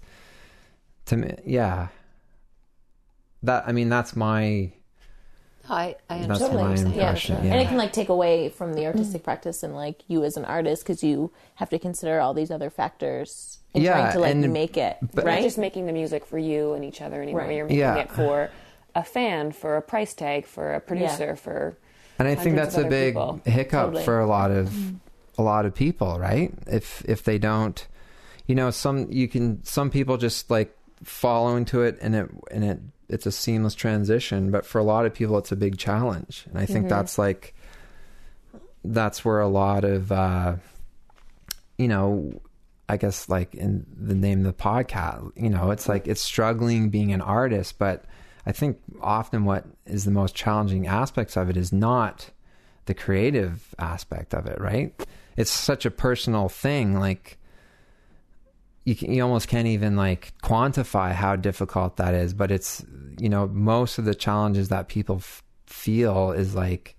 to me, yeah. That I mean, that's my I, I That's understand what my you're saying. impression. And it can like take away from the artistic practice and like you as an artist because you have to consider all these other factors in Yeah, trying to like and- make it but- Not right. just making the music for you and each other anymore. Right. You're making Yeah. it for a fan, for a price tag, for a producer, for And I think that's a big people. hiccup Totally. for a lot of a lot of people, right? If if they don't, you know, some you can some people just like follow into it and it and it it's a seamless transition, but for a lot of people it's a big challenge. And I think that's like that's where a lot of uh you know, I guess like in the name of the podcast, you know, it's like it's struggling being an artist, but I think often what is the most challenging aspects of it is not the creative aspect of it, right? It's such a personal thing. Like you can, you almost can't even like quantify how difficult that is. But it's you know most of the challenges that people f- feel is like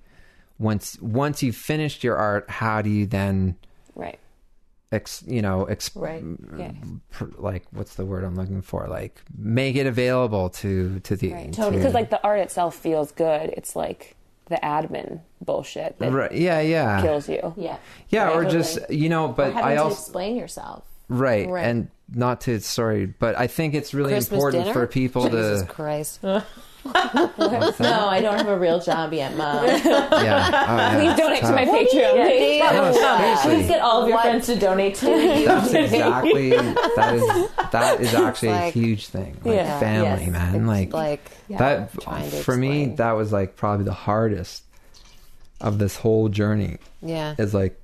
once once you've finished your art, how do you then right. Ex, you know ex, Right. Yeah. pr- like what's the word I'm looking for? Like make it available to to the Right. to- Because like the art itself feels good. It's like the admin bullshit that right, yeah yeah kills you. yeah. yeah or Totally. just you know but having I to also explain yourself. Right. Right. And not to sorry, but I think it's really Christmas important dinner? for people Jesus to Christ. No, I don't have a real job yet, mom. yeah. Oh, yeah. Please donate to my Tough. Patreon. No, seriously. Please get all of your What? friends to donate to you. That's exactly that is that is actually like- a huge thing. Like Yeah. family, Yes. man. Like, Like, that for me that was like probably the hardest of this whole journey yeah. is like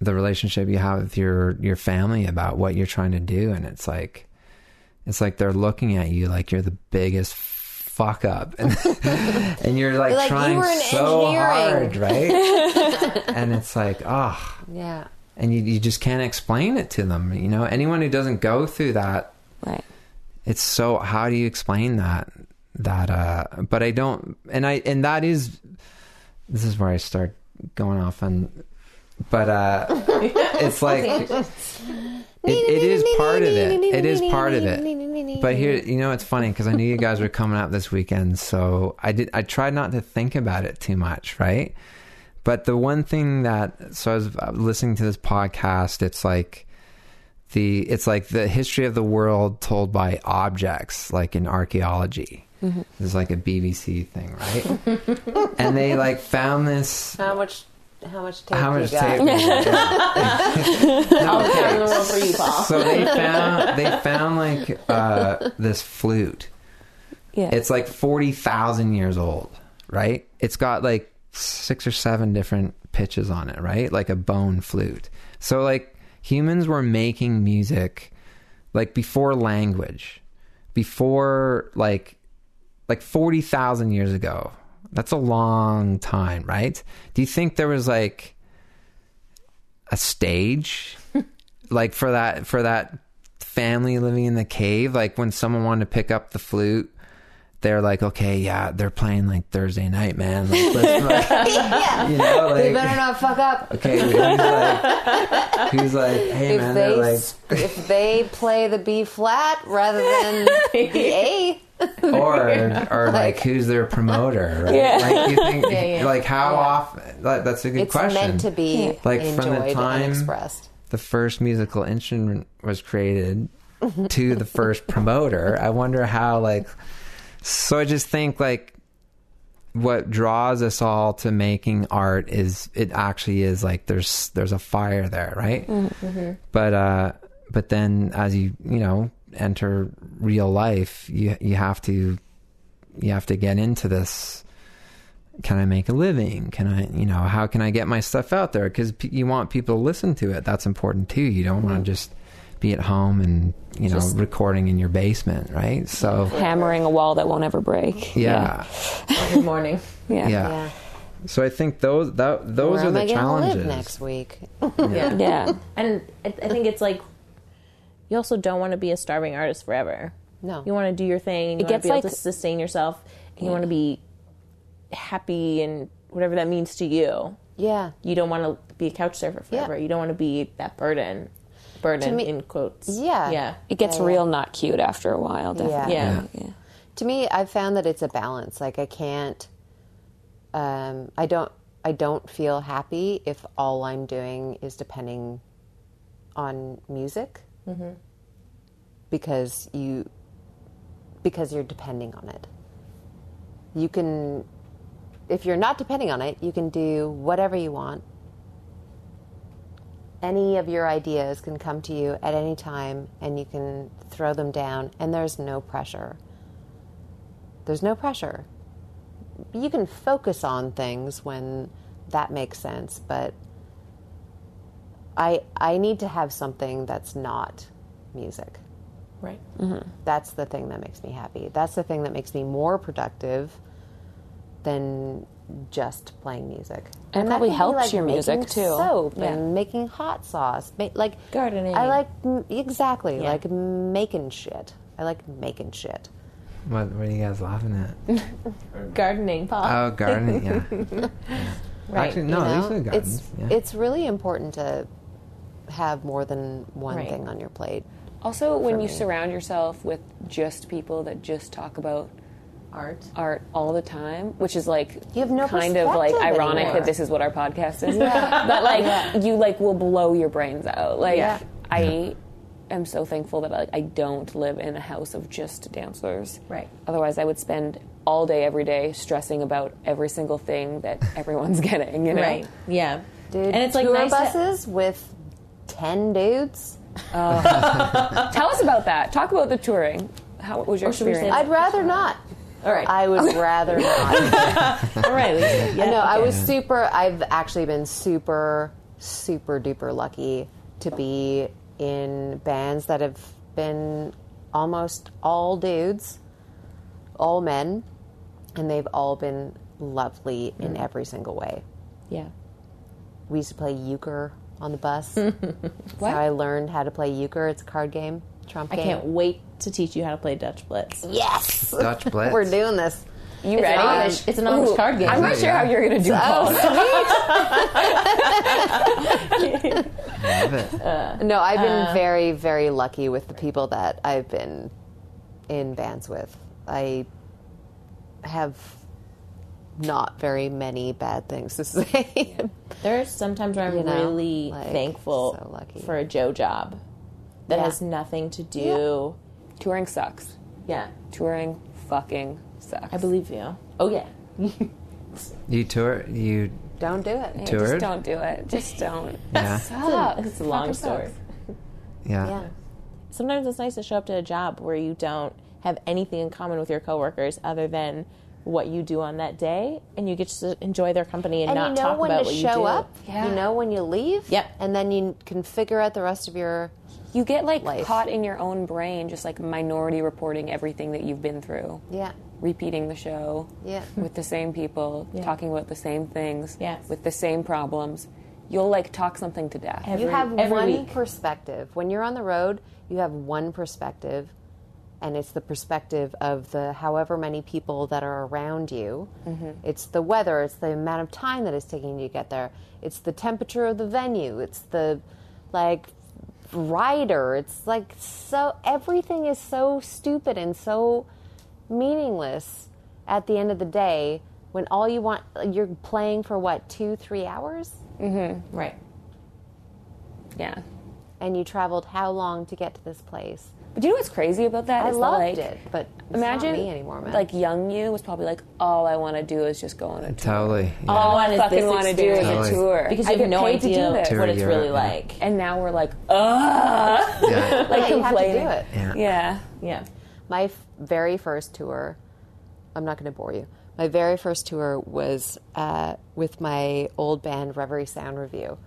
the relationship you have with your your family about what you're trying to do and it's like it's like they're looking at you like you're the biggest fuck up. And, and you're like, like, trying in so hard right? And it's like oh Yeah. and you, you just can't explain it to them you know? Anyone who doesn't go through that Right. it's so how do you explain that that uh but i don't and i and that is this is where i start going off on but uh it's like it, it is part of it. It is part of it but here you know it's funny because i knew you guys were coming up this weekend so i did i tried not to think about it too much right? But the one thing that so i was listening to this podcast it's like the it's like the history of the world told by objects like in archaeology. Mm-hmm. This is like a bbc thing right? And they like found this How much? How much tape? how you much got? tape is it? No, okay. carry the world for you, Paul. so they found they found like uh this flute Yeah. it's like 40,000 years old, right? It's got like six or seven different pitches on it, right? Like a bone flute. So like humans were making music like before language, before like like 40,000 years ago. That's a long time, right? Do you think there was like a stage like for that for that family living in the cave like when someone wanted to pick up the flute they're like okay yeah they're playing like thursday night man like, let's, like, yeah. you know They better not fuck up. okay who's like who's like hey If man they like if they play the B flat rather than the A, or or like who's their promoter right Yeah. like you think Yeah, yeah. like how Yeah. often like, that's a good it's question meant to be Like, enjoyed from the time- and expressed. the first musical instrument was created to the first promoter. I wonder how like so I just think like what draws us all to making art is it actually is like there's there's a fire there, right? Mm, mm-hmm. But uh but then as you you know enter real life, you you have to you have to get into this can I make a living? Can I, you know, how can I get my stuff out there? Because p- you want people to listen to it. That's important too. You don't want to mm-hmm. just be at home and you know Just- recording in your basement, right? So Hammering a wall that won't ever break. yeah, Good morning. Yeah. yeah. Yeah. So I think those that those Where are am the I gonna challenges. live next week? Yeah. Yeah. And I I think it's like you also don't want to be a starving artist forever. No. You want to do your thing. You It want gets to be able like- to sustain yourself. And you want to be happy and whatever that means to you. Yeah. You don't want to be a couch surfer forever. Yeah. You don't want to be that burden. Burden me- in quotes. Yeah. Yeah. It gets Yeah, yeah. real not cute after a while. Definitely. Yeah. yeah. To me, I've found that it's a balance. Like I can't. Um, I don't. I don't feel happy if all I'm doing is depending on music, because you because you're depending on it. You can, if you're not depending on it, you can do whatever you want. Any of your ideas can come to you at any time, and you can throw them down, and there's no pressure. There's no pressure. You can focus on things when that makes sense, but I I need to have something that's not music. Right. Mm-hmm. That's the thing that makes me happy. That's the thing that makes me more productive than just playing music. And it that probably helps like, your music, making too. Soap Yeah. and making hot sauce, ma- like Gardening. I like exactly Yeah. like making shit. I like making shit. What, what are you guys laughing at? Gardening, Paul. Oh, gardening. Yeah. Yeah. Right, Actually, you no, know? these are gardens. It's yeah. it's really important to have more than one Right. thing on your plate. Also, when you surround yourself with just people that just talk about Art. art all the time, which is like You have no kind of like ironic anymore. that this is what our podcast is. but like you like will blow your brains out. Like Yeah. I am so thankful that like I don't live in a house of just dancers. Right. Otherwise, I would spend all day every day stressing about every single thing that everyone's getting. You know. Right. Yeah. Dude, and it's like tour nice to- buses with ten dudes. Oh. Tell us about that. Talk about the touring. How was your Or should we say experience? I'd rather not. All right. I would rather not. All right, Lisa. Yeah. no, I was super. I've actually been super, super duper lucky to be in bands that have been almost all dudes, all men, and they've all been lovely in mm. every single way. Yeah. We used to play euchre on the bus. That's how I learned how to play euchre. It's a card game, trump I game. can't wait to teach you how to play Dutch Blitz. Yes, Dutch Blitz. we're doing this. you It's ready? an Amish, it's an Amish Ooh, card game. I'm not sure how you're going to do both. Love it. No, I've been uh, very, very lucky with the people that I've been in bands with. I have not very many bad things to say. There There's sometimes where I'm You know, really like, thankful so lucky. for a Joe job that Yeah. has nothing to do. Touring sucks. Yeah. Touring fucking sucks. I believe you. Oh yeah. You tour. You Don't do it. Yeah, toured? Just don't do it. Just don't. yeah Sucks. It's a long story. yeah. Yeah. Sometimes it's nice to show up to a job where you don't have anything in common with your coworkers other than what you do on that day, and you get to enjoy their company and, And not you know talk when about to what you show do. up. Yeah. You know when you leave. Yep. And then you can figure out the rest of your. You get like Life. caught in your own brain, just like minority reporting everything that you've been through, Yeah. repeating the show Yeah. with the same people, Yeah. talking about the same things, Yes. with the same problems. You'll like talk something to death. Every- you have one week. perspective. When you're on the road, you have one perspective, and it's the perspective of the however many people that are around you. Mm-hmm. It's the weather, it's the amount of time that it's taking you to get there, it's the temperature of the venue, it's the like rider. It's like so everything is so stupid and so meaningless at the end of the day when all you want you're playing for what two three hours Mm-hmm. Right. Yeah. and you traveled how long to get to this place? But you know what's crazy about that? I is that, loved like, it, but it's Imagine not me anymore, man. like young you was probably like, all I want to do is just go on a tour. Totally. Yeah. All I is fucking want to do is experience. a tour Because I you have get no paid to do idea this. Tour what it's Europe, really yeah. like. And now we're like, ah, Yeah. like yeah, you have to complaining. do it. Yeah. Yeah. Yeah. My f- very first tour, I'm not going to bore you. My very first tour was uh, with my old band Reverie Sound Revue,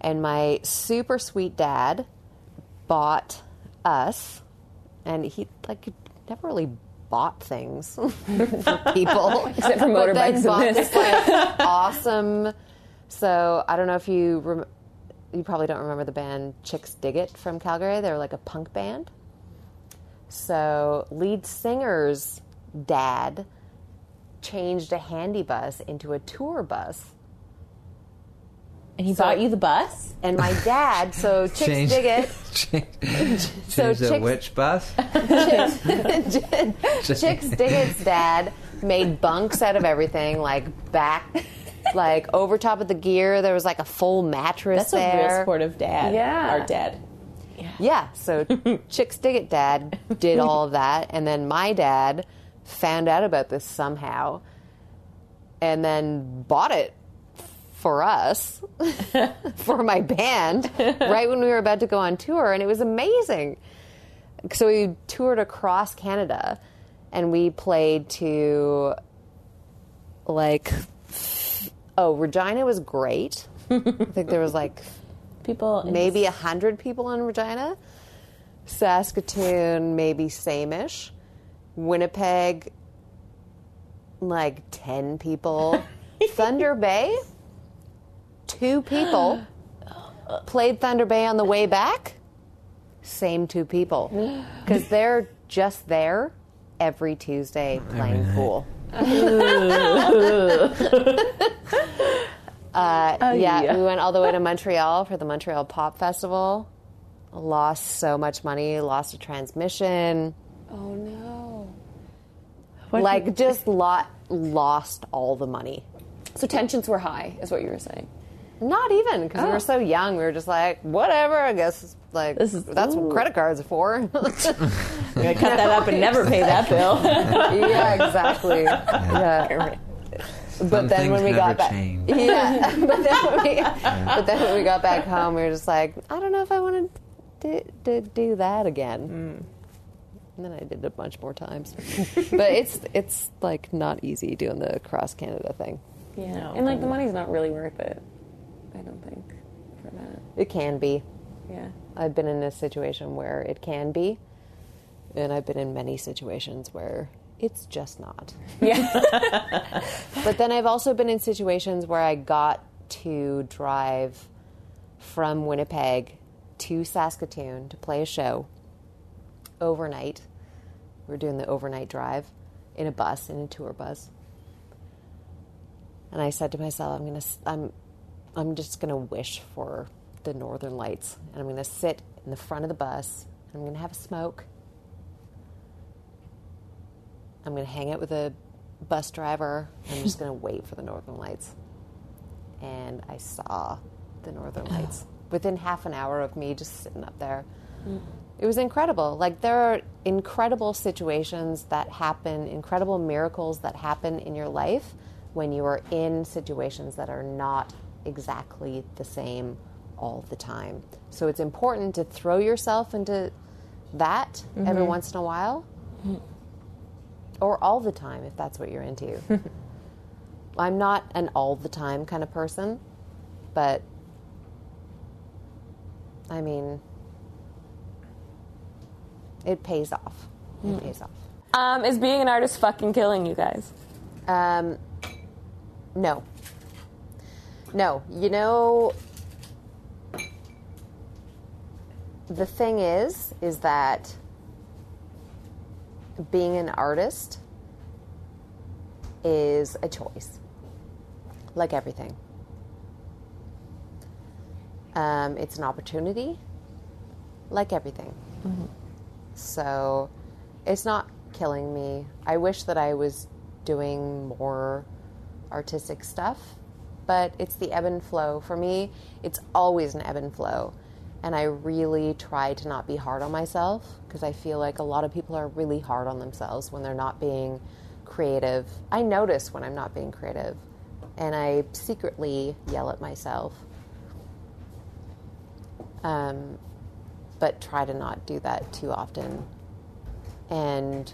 and my super sweet dad bought us, and he like never really bought things for people, Except for but motorbikes and bought this. like awesome. So I don't know if you rem- you probably don't remember the band Chixdiggit from Calgary. They're like a punk band. So lead singer's dad changed a handy bus into a tour bus. And he So- bought you the bus? And my dad, so Chicks Change- Dig It, change, So change the chicks- witch bus. Chicks Dig It's dad made bunks out of everything, like back, like over top of the gear. There was like a full mattress That's a real there. supportive dad. Yeah. Our dad. Yeah, so Chixdiggit dad did all of that, and then my dad found out about this somehow, and then bought it for us, for my band, right when we were about to go on tour, and it was amazing. So we toured across Canada, and we played to like, oh, Regina was great. I think there was like People maybe a hundred people in Regina. Saskatoon, maybe same-ish. Winnipeg, like ten people. Thunder Bay, two people. Played Thunder Bay on the way back. Same two people, because they're just there every Tuesday playing pool. Uh, yeah, yeah. we went all the way to Montreal for the Montreal Pop Festival. Lost so much money, lost a transmission. Oh no. like just lot lost all the money. So tensions were high, is what you were saying. Not even because we Oh. were so young. We were just like, whatever. I guess like This is- that's what credit cards are for. We're gonna cut that up and never pay that bill. yeah, exactly. Yeah. Some But then things when we got back, yeah. but then when we, but then when we got back home, we were just like, I don't know if I want to do, to do that again. Hmm. And then I did it a bunch more times. but it's it's like not easy doing the cross Canada thing. Yeah. No. And like the money's not really worth it. I don't think for that. It can be. Yeah. I've been in a situation where it can be, and I've been in many situations where it's just not. Yeah. But then I've also been in situations where I got to drive from Winnipeg to Saskatoon to play a show overnight. We were doing the overnight drive in a bus, in a tour bus. And I said to myself, I'm gonna, s- I'm, I'm just gonna wish for the Northern Lights, and I'm gonna sit in the front of the bus, and I'm gonna have a smoke. I'm gonna hang out with a bus driver. I'm just gonna wait for the Northern Lights. And I saw the Northern Lights within half an hour of me just sitting up there. Mm. It was incredible. Like there are incredible situations that happen, incredible miracles that happen in your life when you are in situations that are not exactly the same all the time. So it's important to throw yourself into that every once in a while or all the time if that's what you're into. I'm not an all the time kind of person, but I mean, it pays off. It pays off. Um, is being an artist fucking killing you guys? Um, no. No. You know, the thing is, is that being an artist is a choice, like everything. Um, it's an opportunity, like everything. So it's not killing me. I wish that I was doing more artistic stuff, but it's the ebb and flow. For me, it's always an ebb and flow. And I really try to not be hard on myself because I feel like a lot of people are really hard on themselves when they're not being creative. I notice when I'm not being creative, and I secretly yell at myself. Um, but try to not do that too often. And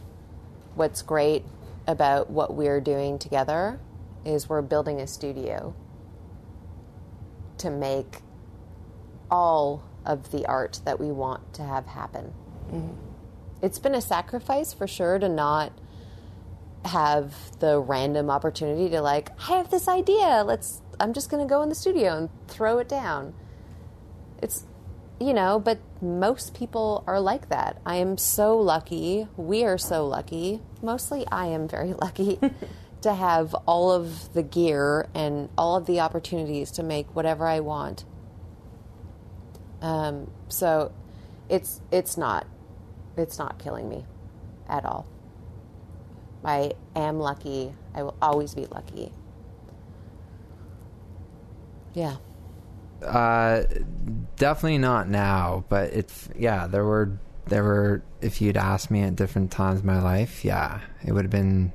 what's great about what we're doing together is we're building a studio to make all of the art that we want to have happen. Mm-hmm. It's been a sacrifice for sure to not have the random opportunity to like, I have this idea. Let's. I'm just going to go in the studio and throw it down. It's, you know, but most people are like that. I am so lucky. We are so lucky. Mostly, I am very lucky to have all of the gear and all of the opportunities to make whatever I want. Um, so, it's it's not it's not killing me at all. I am lucky. I will always be lucky. Yeah. Uh, definitely not now, but it's yeah. There were there were if you'd asked me at different times in my life, yeah, it would have been.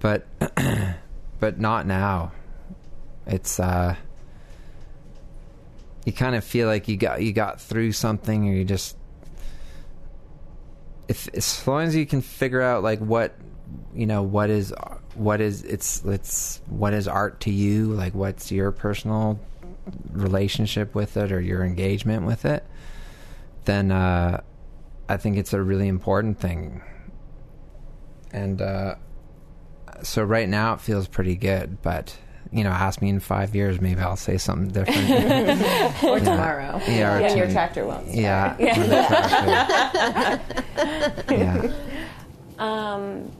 But but not now. It's uh. You kind of feel like you got you got through something, or you just if as long as you can figure out like what you know what is what is it's it's what is art to you like what's your personal relationship with it or your engagement with it then uh i think it's a really important thing and uh so right now it feels pretty good but you know ask me in five years maybe i'll say something different or tomorrow. Yeah, or when your tractor won't. start. yeah yeah Um,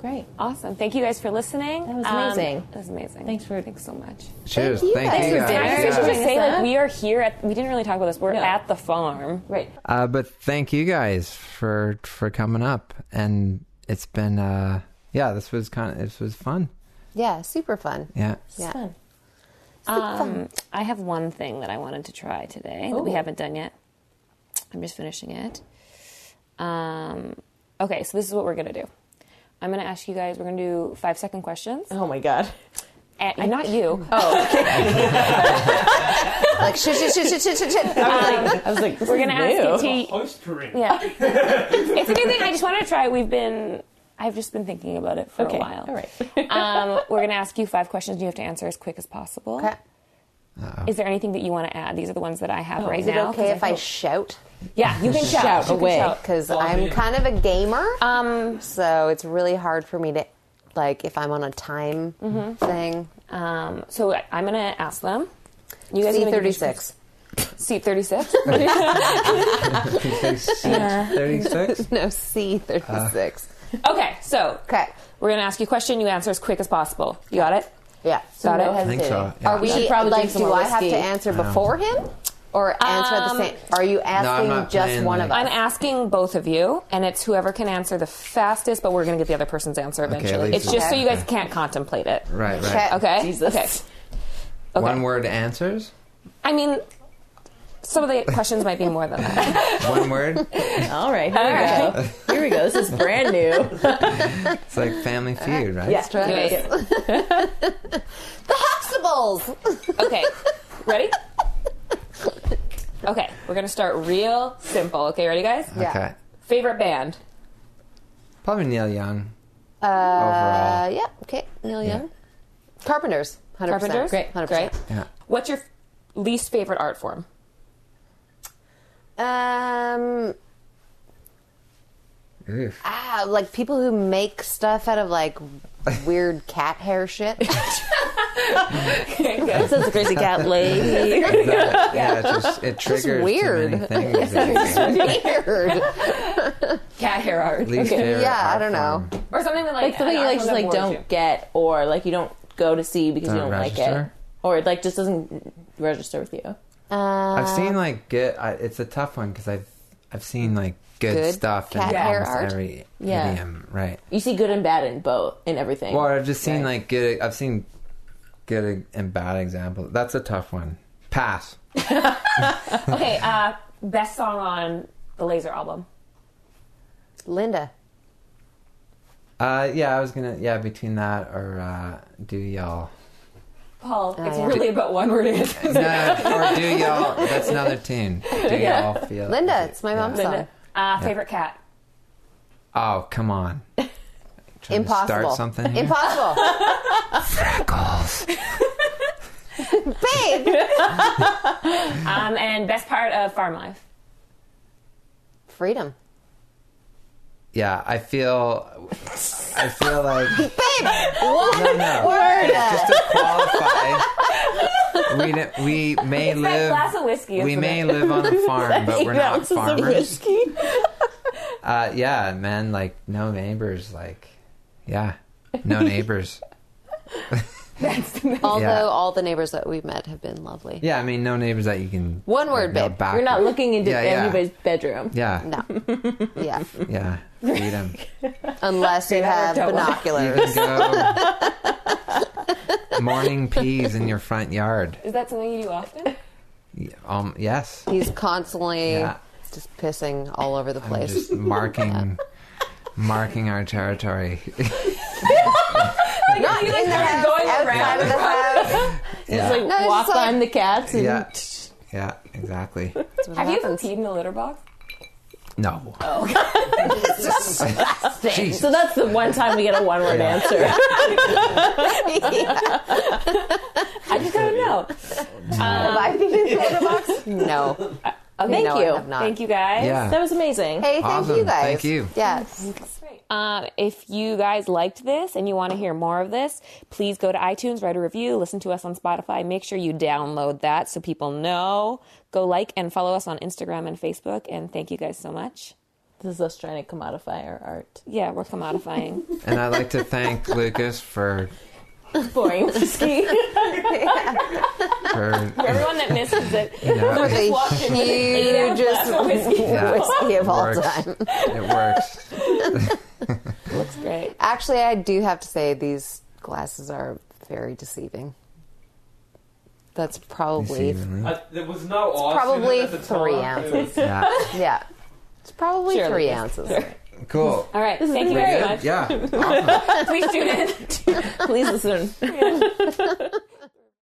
Great. awesome. Thank you guys for listening. That was Um, amazing. that was amazing. Thanks for- thanks so much. cheers you thank guys. you Thanks for guys. I dinner. I should Yeah. just say, like, we are here at. We didn't really talk about this. We're No. at the farm. Right. Uh, but thank you guys for for coming up, and it's been uh, yeah, this was kind of this was fun. Yeah, super fun. Yeah, It's Yeah. fun. Um, I have one thing that I wanted to try today that we haven't done yet. I'm just finishing it. Um, okay, so this is what we're gonna do. I'm gonna ask you guys. We're gonna do five second questions. Oh my god. And, not you. Oh. Like shit, shit, shit, shit, shit, shit, shit. I was like, this We're is gonna ask you to. Host Yeah, it's a new thing. I just wanted to try. We've been. I've just been thinking about it for Okay. a while. All right. um, we're gonna ask you five questions. You have to answer as quick as possible. Okay. Is there anything that you want to add? These are the ones that I have right Is it okay if I feel- shout? yeah, you can shout, Shout You away. Because Oh, I'm man. kind of a gamer. Um, so it's really hard for me to, like, if I'm on a time thing. um, so I- I'm gonna ask them. You guys are gonna give me C36. Seat 36. thirty six. No, C36. okay, so okay. we're gonna ask you a question. You answer as quick as possible. You got it? Yeah. Got no it? I think so. Yeah. Are we, should probably like, drink some do more I have to whiskey. answer before him? Or answer at the Um, same? Are you asking not just playing, one of us? I'm asking both of you, and it's whoever can answer the fastest, but we're gonna get the other person's answer eventually. at it's least- just so Okay. you guys can't contemplate it. Right, right. Okay? Jesus. Okay. Okay. One word answers. I mean, some of the questions might be more than that. One word. All right. Here we go. Here we go. This is brand new. It's like Family Feud, right? Yeah. try Do it. it. The Huxtables! Okay. Ready? Okay, we're gonna start real simple. Okay, ready, guys? Yeah. Okay. Favorite band? Probably Neil Young. Uh, Overall. yeah, okay. Neil Yeah. Young. Carpenters. 100%. Carpenters? Great. 100%. Great. Yeah. What's your least favorite art form? Um, Oof. ah, like people who make stuff out of like weird cat hair shit. This is a crazy cat lady. yeah, it just it triggers weird. too many things. weird. Cat hair art. Least favorite Yeah, I don't know. form. Or something that like, Like something you like just like don't get or like you don't go to see because you Don't don't like it. Or it like just doesn't register with you. Uh, I've seen like good. I, it's a tough one because I've I've seen like good, Good stuff in cat hair almost art? every Yeah. idiom, right? You see good and bad in both in everything. Or I've just seen Right. like good. I've seen good and bad examples. That's a tough one. Pass. Okay, uh, best song on the Laser album. Linda. Uh, yeah, I was gonna. Yeah, between that or uh, do y'all. Paul, it's yeah. really about one word answers. No, or do y'all. That's another tune. Do y'all feel Linda, it's my mom's Linda. song. Uh, favorite cat. Oh, come on. Trying to Impossible. Start something. Here? Impossible. Freckles. Babe. Um, and best part of farm life. Freedom. Yeah, I feel I feel like no, no. Just to qualify, we we may It's live glass of whiskey. we may it? live on a farm, but we're not farmers. whiskey. Uh, yeah, man, like no neighbors, like yeah, no neighbors. Although Yeah. all the neighbors that we've met have been lovely. Yeah, I mean, no neighbors that you can. One word, go babe. You're not with. looking into Yeah, yeah. anybody's bedroom. Yeah, No. Yeah. yeah, freedom. Unless you have that worked out well. You binoculars. can go morning pees in your front yard. Is that something you do often? Um, yes, He's constantly Yeah. just pissing all over the I'm place. just marking, marking our territory. Not in the house, going outside around. of the house. yeah, Just like No, it's walk just like- behind the cats and yeah, yeah, exactly. Have you ever peed in the litter box? No, Oh god. so that's the one time we get a one word Yeah. answer. I just gotta know. Um, Have I been in the litter box? No. Okay, Thank no, you. Thank you guys. yeah. That was amazing. Hey, thank Awesome. you guys. Thank you. Yes. Um, if you guys liked this and you want to hear more of this, please go to iTunes, write a review, listen to us on Spotify. Make sure you download that so people know. Go like and follow us on Instagram and Facebook. And thank you guys so much. This is us trying to commodify our art. Yeah, we're commodifying. And I'd like to thank Lucas for Pouring whiskey. for For everyone that misses it, you know, For the walked in with an hugest whiskey. Yeah. whiskey of all time. it works. looks great. Actually, I do have to say these glasses are very deceiving. That's probably Deceivingly. Uh, there was no ice probably in it at the three ounces. Yeah, Yeah, it's probably Sure, three Lucas. ounces. Cool. All right. Thank you very good. much. Yeah, awesome. Please tune in. Please listen.